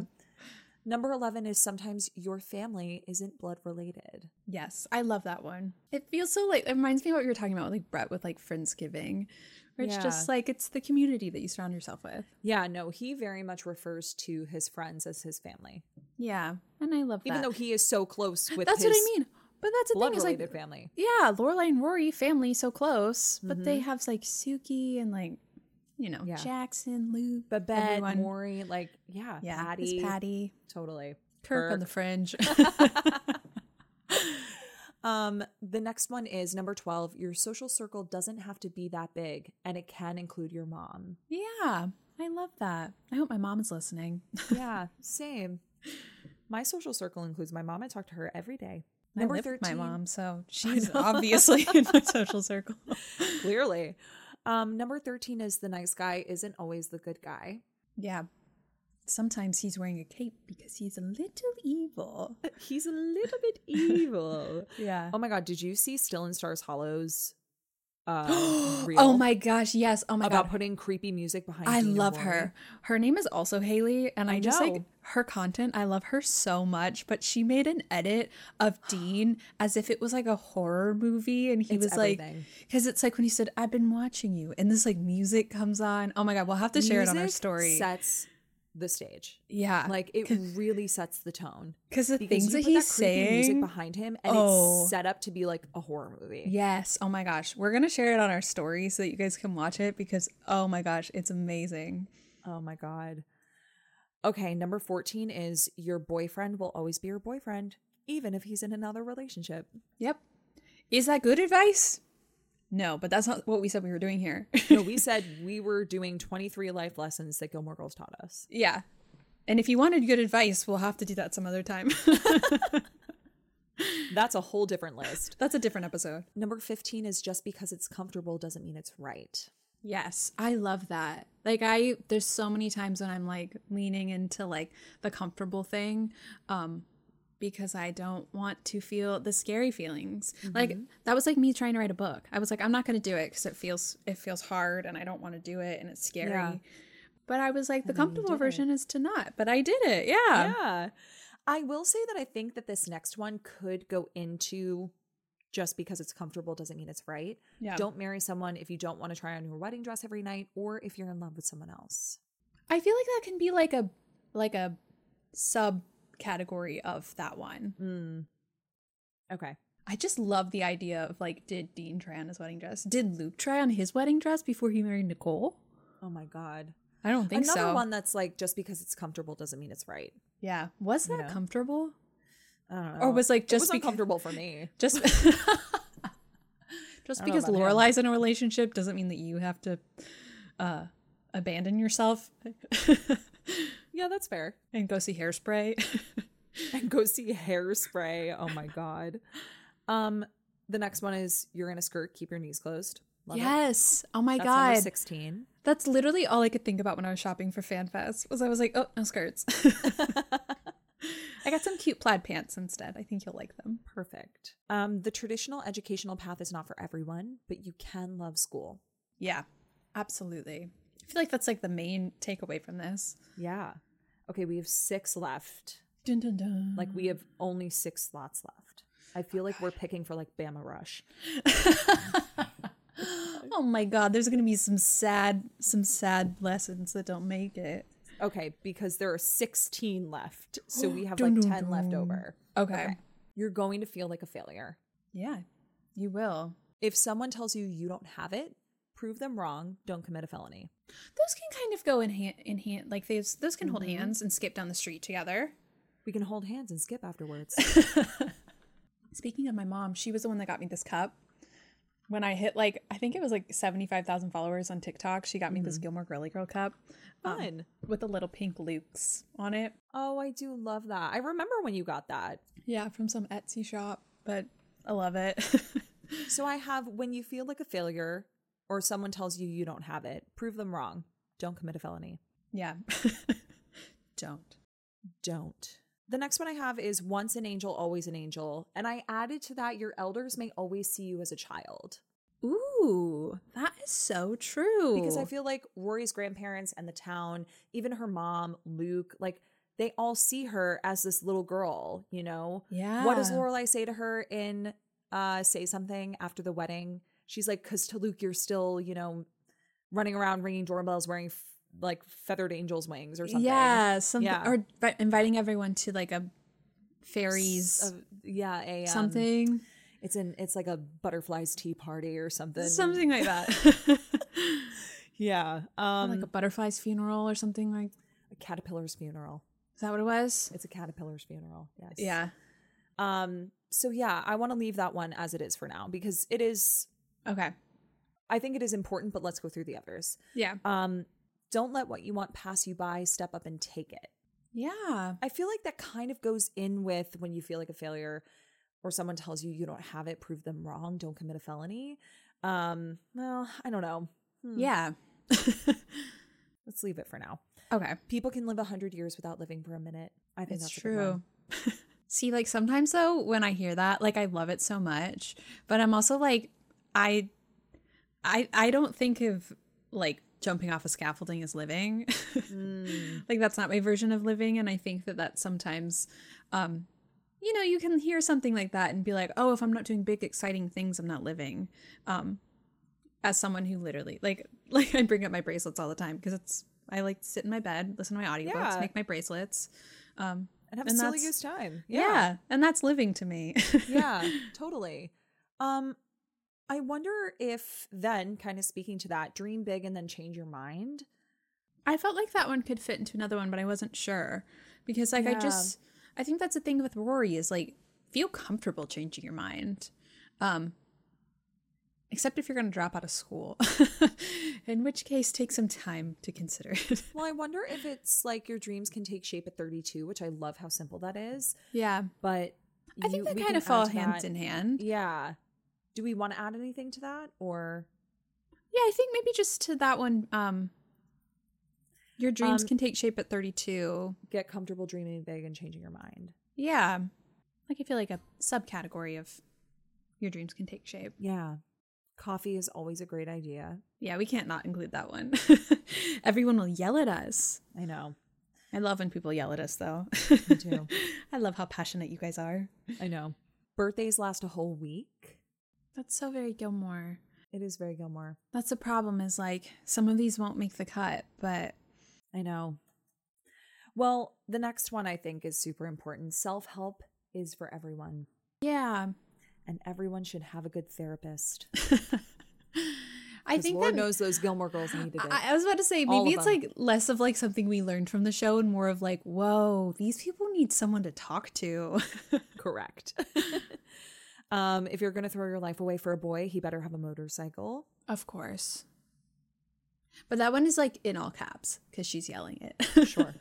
Number 11 is sometimes your family isn't blood related. yes, I love that one. It feels so like it reminds me of what you were talking about, like Brett with like Friendsgiving, where it's just like it's the community that you surround yourself with. Yeah, no, he very much refers to his friends as his family, Yeah, and I love that. even though he is so close with that's what I mean. But that's the blood thing is like, family. yeah, Lorelai and Rory family so close, but they mm-hmm. have like Sookie and like you know Yeah. Jackson, Luke, Babette, everyone. Morey, like, yeah, yeah, Patty. it's Patty, Totally. Kirk on the fringe. Um, the next one is number 12. Your social circle doesn't have to be that big, and it can include your mom. yeah, I love that. I hope my mom is listening. Yeah, same. My social circle includes my mom. I talk to her every day. I live 13. with my mom, so she's obviously in my social circle. Clearly. Um, number 13 is the nice guy isn't always the good guy. Yeah. Sometimes he's wearing a cape because he's a little evil. He's a little bit evil. Yeah. Oh my god, did you see Still in Stars Hollows? Uh, Oh my gosh, yes. Oh my gosh. about god. putting creepy music behind. I love her. Her name is also Haley, and I, I just like her content. I love her so much. But she made an edit of Dean as if it was like a horror movie, and he It's was like, because it's like when he said, "I've been watching you," and this like music comes on. Oh my god, we'll have to share it on our story. Sets the stage. yeah, Like it really sets the tone. because the Because things that he's that creepy music behind him, and Oh. it's set up to be like a horror movie. Yes. Oh my gosh. We're going to share it on our story so that you guys can watch it because, oh my gosh, it's amazing. Oh my god. Okay, number 14 is your boyfriend will always be your boyfriend, even if he's in another relationship. Yep. Is that good advice? No, but that's not what we said we were doing here. No, we said we were doing 23 life lessons that Gilmore Girls taught us. yeah. And if you wanted good advice, we'll have to do that some other time. That's a whole different list. that's a different episode. Number 15 is just because it's comfortable doesn't mean it's right. Yes, I love that. Like I there's so many times when I'm like leaning into like the comfortable thing um because I don't want to feel the scary feelings. Like mm-hmm. that was like me trying to write a book. I was like I'm not going to do it cuz it feels it feels hard and I don't want to do it and it's scary. Yeah. But I was like the then comfortable version is to not, but I did it. Yeah. Yeah. I will say that I think that this next one could go into just because it's comfortable doesn't mean it's right. Yeah. Don't marry someone if you don't want to try on your wedding dress every night or if you're in love with someone else. I feel like that can be like a like a subcategory of that one. Mm. Okay. I just love the idea of like, did Dean try on his wedding dress? Did Luke try on his wedding dress before he married Nicole? Oh my god. I don't think Another so. one that's like just because it's comfortable doesn't mean it's right. yeah, was that know? comfortable? I don't know. Or was like it just was beca- uncomfortable for me. Just just I don't know because about him. Lorelai's in a relationship doesn't mean that you have to uh, abandon yourself Yeah, that's fair. and go see Hairspray. And go see hairspray. Oh my god. Um, the next one is you're in a skirt, keep your knees closed. Love it. yes. Oh my That's god. 16. That's literally all I could think about when I was shopping for FanFest. Was I was like, oh, no skirts. I got some cute plaid pants instead. I think you'll like them. Perfect. Um, the traditional educational path is not for everyone, but you can love school. Yeah, absolutely. I feel like that's like the main takeaway from this. Yeah. Okay, we have six left. Dun, dun, dun. Like we have only six slots left. I feel like we're picking for like Bama Rush. oh my god, there's gonna be some sad, some sad lessons that don't make it. Okay, because there are 16 left. So we have like 10 left over. Okay. You're going to feel like a failure. Yeah, you will. If someone tells you you don't have it, prove them wrong. Don't commit a felony. Those can kind of go in hand in hand. Like those, those can hold hands and skip down the street together. We can hold hands and skip afterwards. Speaking of my mom, she was the one that got me this cup. When I hit like, I think it was like 75,000 followers on TikTok, she got me this Gilmore Girly Girl cup um, Fun. with the little pink Lukes on it. Oh, I do love that. I remember when you got that. Yeah, from some Etsy shop, but I love it. So I have when you feel like a failure or someone tells you you don't have it, prove them wrong. Don't commit a felony. yeah. Don't. Don't. The next one I have is once an angel, always an angel. And I added to that your elders may always see you as a child. Ooh, that is so true. Because I feel like Rory's grandparents and the town, even her mom, Luke, like they all see her as this little girl, you know? Yeah. What does. Lorelai say to her in uh Say Something after the wedding? She's like, because to Luke, you're still, you know, running around ringing doorbells wearing f- like feathered angel's wings or something. Yeah, something Yeah. or vi- inviting everyone to like a fairies Uh, yeah, a um, something, It's an it's like a butterflies tea party or something. something like that, Yeah. Um like a butterfly's funeral or something like. a caterpillar's funeral. Is that what it was? It's a caterpillar's funeral. Yes. Yeah. Um so yeah, I want to leave that one as it is for now because it is Okay. I think it is important, but let's go through the others. Yeah. Um don't let what you want pass you by, step up and take it. Yeah. I feel like that kind of goes in with when you feel like a failure or someone tells you you don't have it, prove them wrong, don't commit a felony. Um, well, I don't know. Hmm, Yeah. Let's leave it for now. okay. People can live 100 years without living for a minute. I think It's that's a good one. true. See, like sometimes though, when I hear that, like I love it so much, but I'm also like, I, I, I don't think of like jumping off a scaffolding as living. like that's not my version of living, and I think that that sometimes, um, you know, you can hear something like that and be like, oh, if I'm not doing big exciting things, I'm not living. Um, as someone who literally like like I bring up my bracelets all the time because it's I like to sit in my bed, listen to my audiobooks, Yeah. make my bracelets. Um, And have And a silly goose time. yeah. and that's living to me. yeah, totally. Um, I wonder if then, kind of speaking to that, dream big and then change your mind. I felt like that one could fit into another one, but I wasn't sure because like I just I think that's the thing with Rory is like feel comfortable changing your mind. Um except if you're going to drop out of school. In which case take some time to consider it. Well, I wonder if it's like your dreams can take shape at 32, which I love how simple that is. yeah. But I think you- they kind of fall hand in hand. Yeah. Do we want to add anything to that or? Yeah, I think maybe just to that one um your dreams Um, can take shape at 32. get comfortable dreaming big and changing your mind. Yeah. Like I feel like a subcategory of your dreams can take shape. Yeah. Coffee is always a great idea. Yeah, we can't not include that one. Everyone will yell at us. I know. I love when people yell at us though. Me too. I love how passionate you guys are. I know. Birthdays last a whole week. That's so very Gilmore. It is very Gilmore. That's the problem is like some of these won't make the cut, but I know. Well, the next one I think is super important. Self help is for everyone, yeah. and everyone should have a good therapist. I think Lord that knows those Gilmore girls needed it. I, I was about to say maybe it's them. like less of like something we learned from the show and more of like, whoa, these people need someone to talk to. Correct. um, if you're going to throw your life away for a boy, he better have a motorcycle. of course. But that one is like in all caps because she's yelling it. Sure.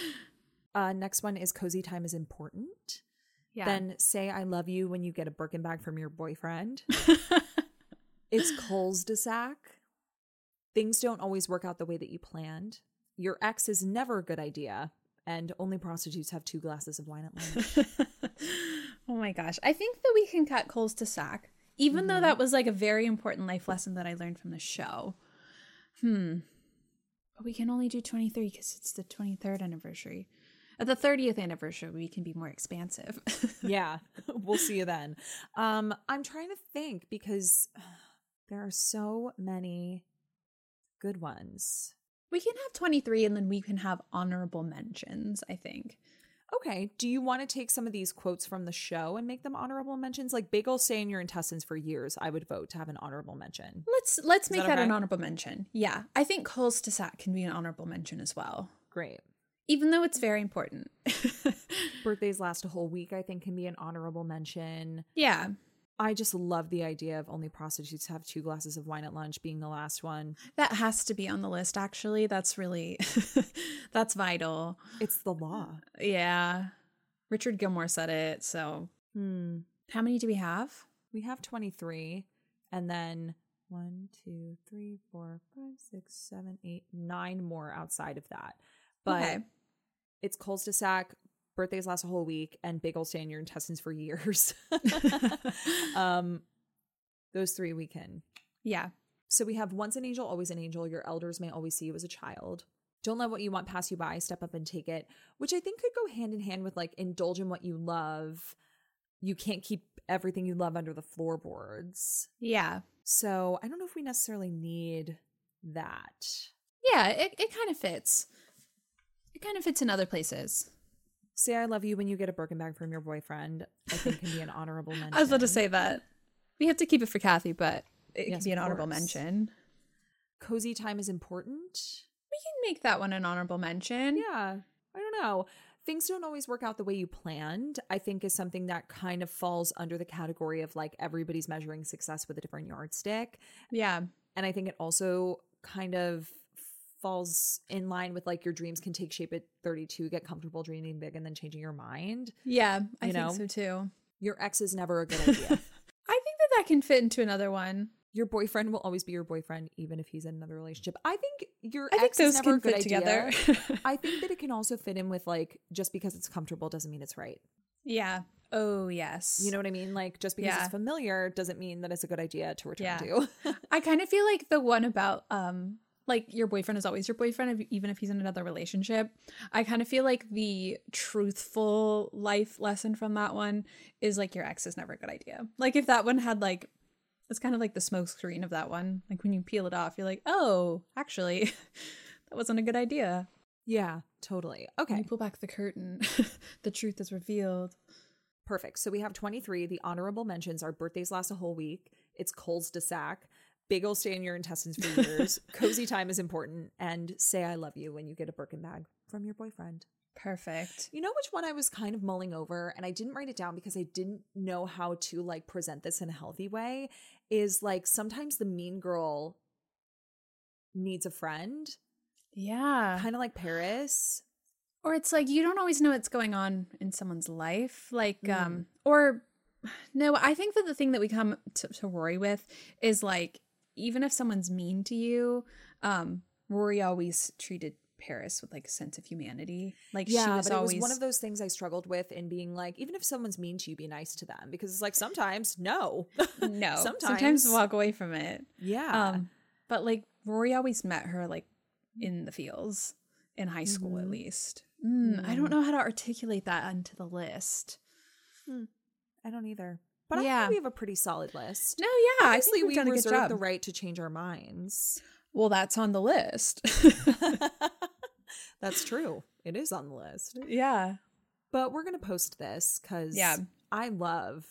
uh, next one is cozy time is important. yeah. Then say I love you when you get a Birkin bag from your boyfriend. It's Cole's de Sac. Things don't always work out the way that you planned. Your ex is never a good idea. And only prostitutes have two glasses of wine at lunch. Oh my gosh. I think that we can cut Cole's to sack, even Mm-hmm. though that was like a very important life lesson that I learned from the show. Hmm. But we can only do 23 because it's the 23rd anniversary. At the 30th anniversary, we can be more expansive. yeah, we'll see you then. Um, I'm trying to think because there are so many good ones. we can have 23 and then we can have honorable mentions, I think. Okay. Do you want to take some of these quotes from the show and make them honorable mentions? Like bagels stay in your intestines for years. I would vote to have an honorable mention. Let's let's make that that, an honorable mention. Yeah, I think Cole's to sack can be an honorable mention as well, Great. even though it's very important. Birthdays last a whole week, I think, can be an honorable mention. yeah, I just love the idea of only prostitutes have two glasses of wine at lunch being the last one. that has to be on the list. Actually, that's really that's vital. It's the law. Yeah, Richard Gilmore said it. So, Hmm. how many do we have? We have 23, and then one, two, three, four, five, six, seven, eight, nine more outside of that. But Okay. it's Cole's de Sac, birthdays last a whole week, and big ol' stay in your intestines for years. um, those three we can. Yeah, So we have once an angel, always an angel. Your elders may always see you as a child. Don't let what you want pass you by. Step up and take it, which I think could go hand in hand with like indulge in what you love. You can't keep everything you love under the floorboards. yeah, So I don't know if we necessarily need that. yeah. It it kind of fits. It kind of fits in other places. Say I love you when you get a Birkin bag from your boyfriend. I think can be an honorable mention. I was about to say that we have to keep it for Kathy, but it Yes, can be an honorable course. mention. cozy time is important. We can make that one an honorable mention. Yeah. I don't know. Things don't always work out the way you planned, I think is something that kind of falls under the category of like everybody's measuring success with a different yardstick. Yeah. And I think it also kind of falls in line with like your dreams can take shape at 32, get comfortable dreaming big and then changing your mind. Yeah, I You think know? so too. Your ex is never a good idea. I think that that can fit into another one. your boyfriend will always be your boyfriend even if he's in another relationship. I think your I think ex is never can a good fit idea. together. I think that it can also fit in with like just because it's comfortable doesn't mean it's right. yeah. Oh, yes. You know what I mean? Like just because Yeah. it's familiar doesn't mean that it's a good idea to return Yeah. to. I kind of feel like the one about um like your boyfriend is always your boyfriend if- even if he's in another relationship. I kind of feel like the truthful life lesson from that one is like your ex is never a good idea. Like if that one had like it's kind of like the smoke screen of that one. Like when you peel it off, you're like, "Oh, actually, that wasn't a good idea." yeah, totally. When Okay. you pull back the curtain, the truth is revealed. Perfect. So we have 23. The honorable mentions are birthdays last a whole week. It's Cole's de Sac. Big ol' stay in your intestines for years. Cozy time is important. And say I love you when you get a Birkin bag from your boyfriend. Perfect. You know which one I was kind of mulling over and I didn't write it down because I didn't know how to like present this in a healthy way is like sometimes the mean girl needs a friend, Yeah. kind of like Paris. or it's like you don't always know what's going on in someone's life like Mm. um or no i think that the thing that we come to, to rory with is like even if someone's mean to you um rory always treated paris with like a sense of humanity. Like she was but always it was one of those things I struggled with in being like, even if someone's mean to you, be nice to them. Because it's like sometimes no, no sometimes, sometimes. walk away from it. Yeah, um but like rory always met her like in the fields in high school at Mhm. least. Mm, i don't know how to articulate that onto the list. I don't either. But I Yeah. think we have a pretty solid list. no yeah i Obviously, think we've we done a good reserve job. the right to change our minds. Well, that's on the list. That's true. It is on the list. yeah. But we're going to post this because Yeah. I love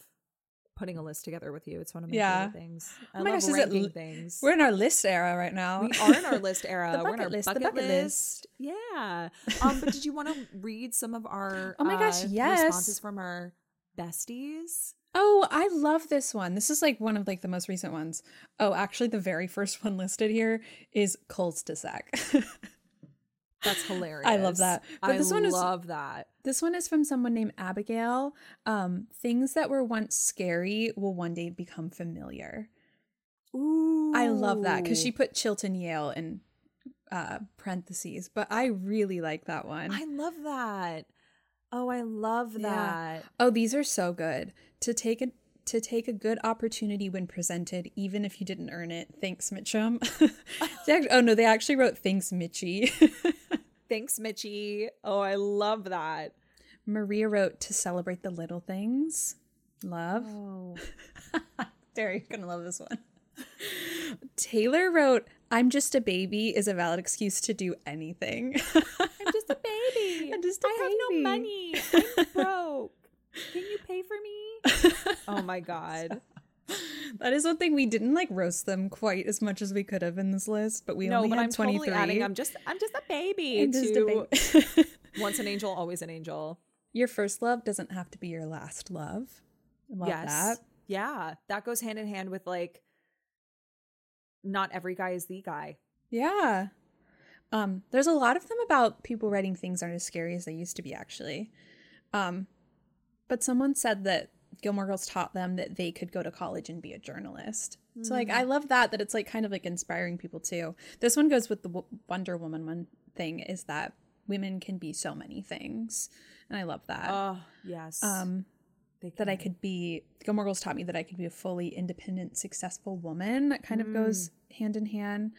putting a list together with you. It's one of my Yeah. favorite things. I Oh my love gosh, is it things. We're in our list era right now. we are in our list era. We're in our bucket list, the bucket bucket list. Yeah. Um, but did you want to read some of our Oh my gosh, uh, yes. responses from our besties? Oh, I love this one. This is like one of like the most recent ones. Oh, actually, the very first one listed here is Sack. That's hilarious. I love that. But I this one is- love that. this one is from someone named Abigail. Um, things that were once scary will one day become familiar. Ooh. I love that because she put Chilton Yale in uh, parentheses, but I really like that one. I love that. Oh, I love Yeah. that. Oh, these are so good. To take a to take a good opportunity when presented, even if you didn't earn it. Thanks, Mitchum. Oh no, they actually wrote thanks, Mitchie. Thanks, Mitchie. Oh, I love that. Maria wrote to celebrate the little things. Love. Oh. Derry, you're gonna love this one. Taylor wrote, I'm just a baby is a valid excuse to do anything. A baby. I'm just a I have no money. I'm broke. Can you pay for me? oh my god. that is one thing we didn't like roast them quite as much as we could have in this list, but we No, only but had I'm 23. totally adding. I'm just I'm just a baby. I'm just a baby. Once an angel, always an angel. your first love doesn't have to be your last love. I love yes. that. Yeah. That goes hand in hand with like not every guy is the guy. Yeah. Um, there's a lot of them about people writing things aren't as scary as they used to be, actually. Um, but someone said that Gilmore Girls taught them that they could go to college and be a journalist. So, like, I love that, that it's like kind of like inspiring people too. This one goes with the W- Wonder Woman one thing is that women can be so many things. And I love that. Oh, yes. um, that I could be Gilmore Girls taught me that I could be a fully independent, successful woman. That kind of goes hand in hand.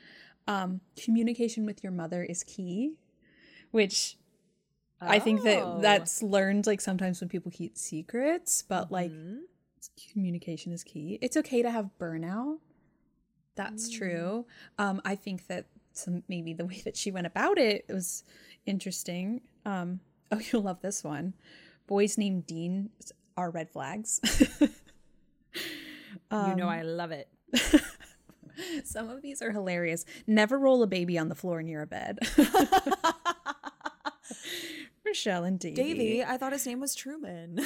Um, communication with your mother is key, which I think Oh. that that's learned like sometimes when people keep secrets, but like Mhm. communication is key. It's okay to have burnout. That's true. Um, I think that some maybe the way that she went about it was interesting. Um, oh, you'll love this one. Boys named Dean are red flags. you know I love it. Some of these are hilarious. Never roll a baby on the floor near a bed. Michel and Davey. Davy, I thought his name was Truman.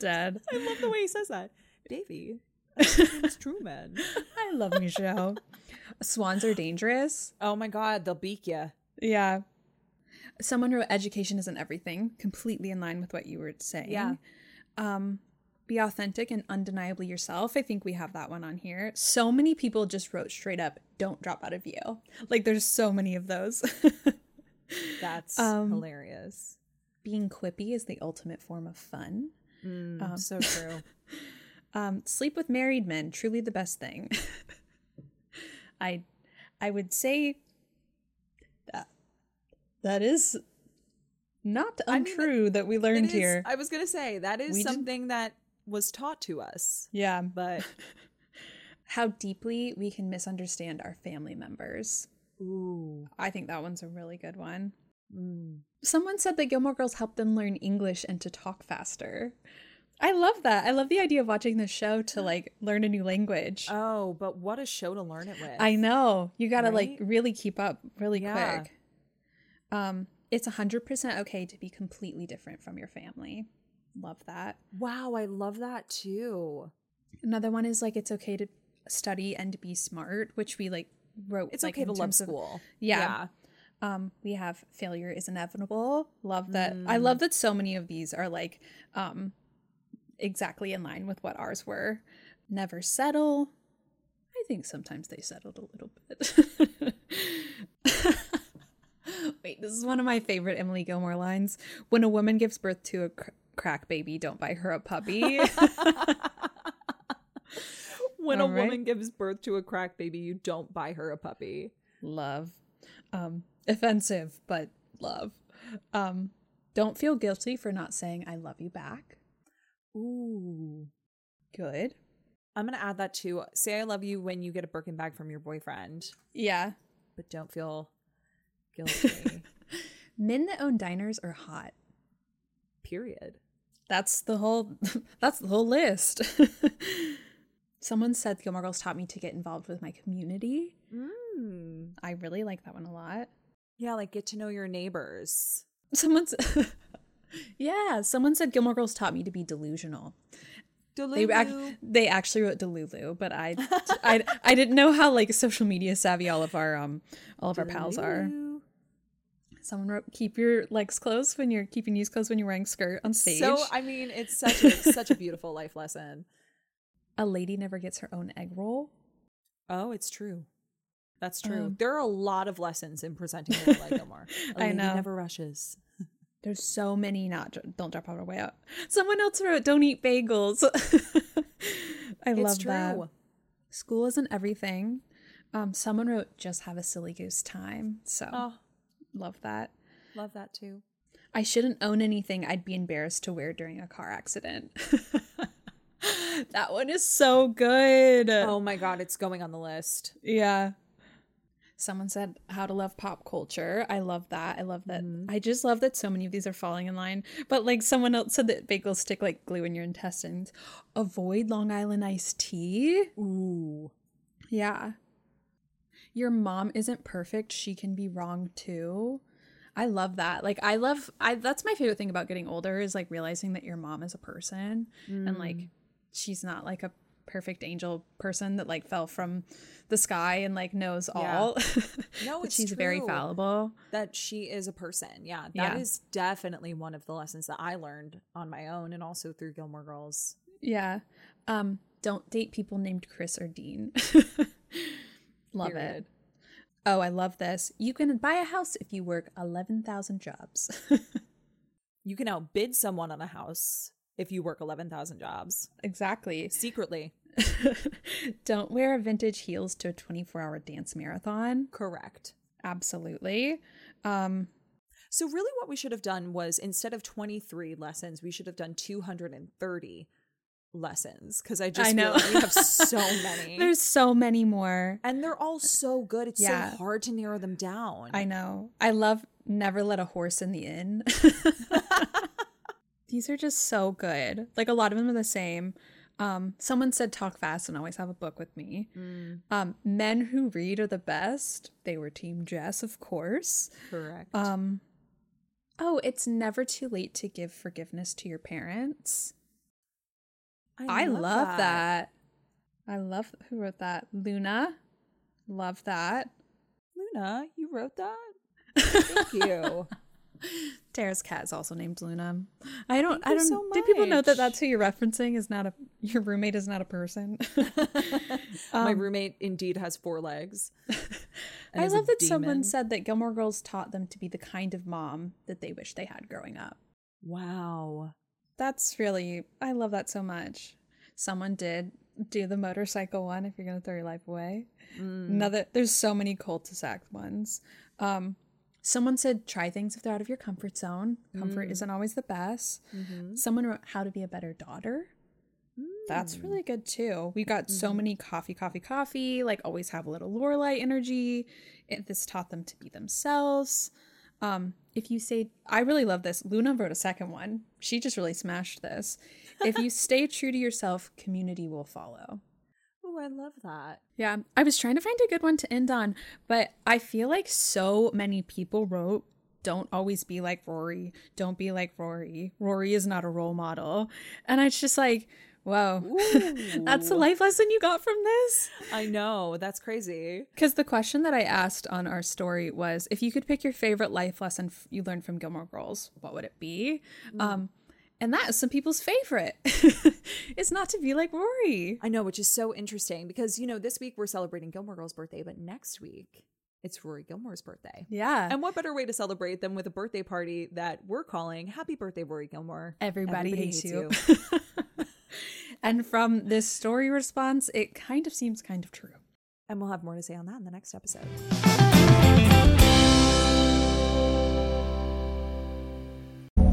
Dead. I love the way he says that. Davy. His name is Truman. I love Michel. Swans are dangerous. Oh my god, they'll beak you. Yeah. Someone wrote education isn't everything, completely in line with what you were saying. Yeah. Um, be authentic and undeniably yourself. I think we have that one on here. So many people just wrote straight up, don't drop out of Yale. Like there's so many of those. That's Um, hilarious. Being quippy is the ultimate form of fun. Mm, so true. Um, sleep with married men, truly the best thing. I I would say that that is not I mean, untrue that we learned is- here. I was gonna say that is We did- something that was taught to us, yeah. but How deeply we can misunderstand our family members. ooh, I think that one's a really good one. mm. Someone said that Gilmore Girls helped them learn English and to talk faster. I love that. I love the idea of watching this show to like learn a new language. oh, but what a show to learn it with. I know. You got to like really keep up really Yeah. quick. Um it's 100% okay to be completely different from your family. Love that. Wow, I love that too. Another one is like it's okay to study and be smart, which we like wrote It's like, okay to love terms of- school. Yeah. Um we have failure is inevitable. Love that. I love that so many of these are like um exactly in line with what ours were. Never settle. I think sometimes they settled a little bit. Wait, this is one of my favorite Emily Gilmore lines. When a woman gives birth to a cr- crack baby, don't buy her a puppy. When a All right. woman gives birth to a crack baby, you don't buy her a puppy. love. Um, offensive, but love. Um, don't feel guilty for not saying I love you back. Ooh. Good. I'm gonna add that too. Say I love you when you get a Birkin bag from your boyfriend, Yeah. but don't feel guilty. Men that own diners are hot. Period. That's the whole that's the whole list. Someone said Gilmore Girls taught me to get involved with my community. Mm. I really like that one a lot. Yeah, like get to know your neighbors. Someone's Yeah, someone said Gilmore Girls taught me to be delusional. They ac- Delulu. they actually wrote Delulu, but I, I I didn't know how like social media savvy all of our um all of our pals are. Someone wrote keep your legs closed when you're keeping knees closed when you're wearing skirt on stage. So I mean, it's such a such a beautiful life lesson. a lady never gets her own egg roll. Oh, it's true. That's true. Um, there are a lot of lessons in presenting Light Gilmore. A I lady know. never rushes. There's so many not don't drop on our way out. Someone else wrote, "Don't eat bagels." I It's love true. that. School isn't everything. Um, someone wrote, "Just have a silly goose time." So Oh, love that. love that too. I shouldn't own anything I'd be embarrassed to wear during a car accident. that one is so good. Oh my god, it's going on the list. Yeah. Someone said how to love pop culture. I love that. I love that. Mm-hmm. I just love that so many of these are falling in line. But like someone else said that bagels stick like glue in your intestines. Avoid Long Island iced tea. Ooh. Yeah. Your mom isn't perfect. She can be wrong too. I love that. Like I love I that's my favorite thing about getting older is like realizing that your mom is a person and like she's not like a perfect angel person that like fell from the sky and like knows Yeah. all. No, she's very fallible. That she is a person. Yeah, that is Yeah. definitely one of the lessons that I learned on my own and also through Gilmore Girls. Yeah. Um don't date people named Chris or Dean. love it. Oh, I love this. You can buy a house if you work 11,000 jobs. You can outbid someone on a house if you work 11,000 jobs exactly. secretly. Don't wear vintage heels to a 24 hour dance marathon. Correct. Absolutely. Um, So, really, what we should have done was instead of 23 lessons, we should have done 230 lessons because I just I feel know. like we have so many. there's so many more. and they're all so good. It's Yeah. so hard to narrow them down. I know. I love Never Let a Horse in the Inn. These are just so good. Like a lot of them are the same. Um, someone said talk fast and always have a book with me. Um, men who read are the best. They were Team Jess, of course. Correct. Um, oh, it's never too late to give forgiveness to your parents. I love, that. I love who wrote that. Luna. Love that. Luna, you wrote that? Thank you. Tara's cat is also named Luna. I don't. Thank I don't. so do people know that that's who you're referencing? Is not a your roommate is not a person. My roommate indeed has four legs. Um, I love that someone said that Gilmore Girls taught them to be the kind of mom that they wish they had growing up. Wow. That's really. I love that so much. Someone did do the motorcycle one. If you're gonna throw your life away, Mm. another. There's so many cul-de-sac ones. Um, someone said try things if they're out of your comfort zone. Mm. Comfort isn't always the best. Mm-hmm. Someone wrote how to be a better daughter. That's really good too. We got so many coffee, coffee, coffee. Like always have a little Lorelai energy. It, this taught them to be themselves. Um, if you say, I really love this. Luna wrote a second one. She just really smashed this. If you stay true to yourself, community will follow. Oh, I love that. Yeah, I was trying to find a good one to end on, but I feel like so many people wrote, don't always be like Rory. Don't be like Rory. Rory is not a role model. And it's just like, whoa, that's the life lesson you got from this? I know. That's crazy. Because the question that I asked on our story was if you could pick your favorite life lesson f- you learned from Gilmore Girls, what would it be? Um, and that is some people's favorite. it's not to be like Rory. I know, which is so interesting because, you know, this week we're celebrating Gilmore Girl's birthday, but next week it's Rory Gilmore's birthday. Yeah. And what better way to celebrate than with a birthday party that we're calling Happy Birthday, Rory Gilmore? Everybody, hates, you. and from this story response, it kind of seems kind of true. And we'll have more to say on that in the next episode.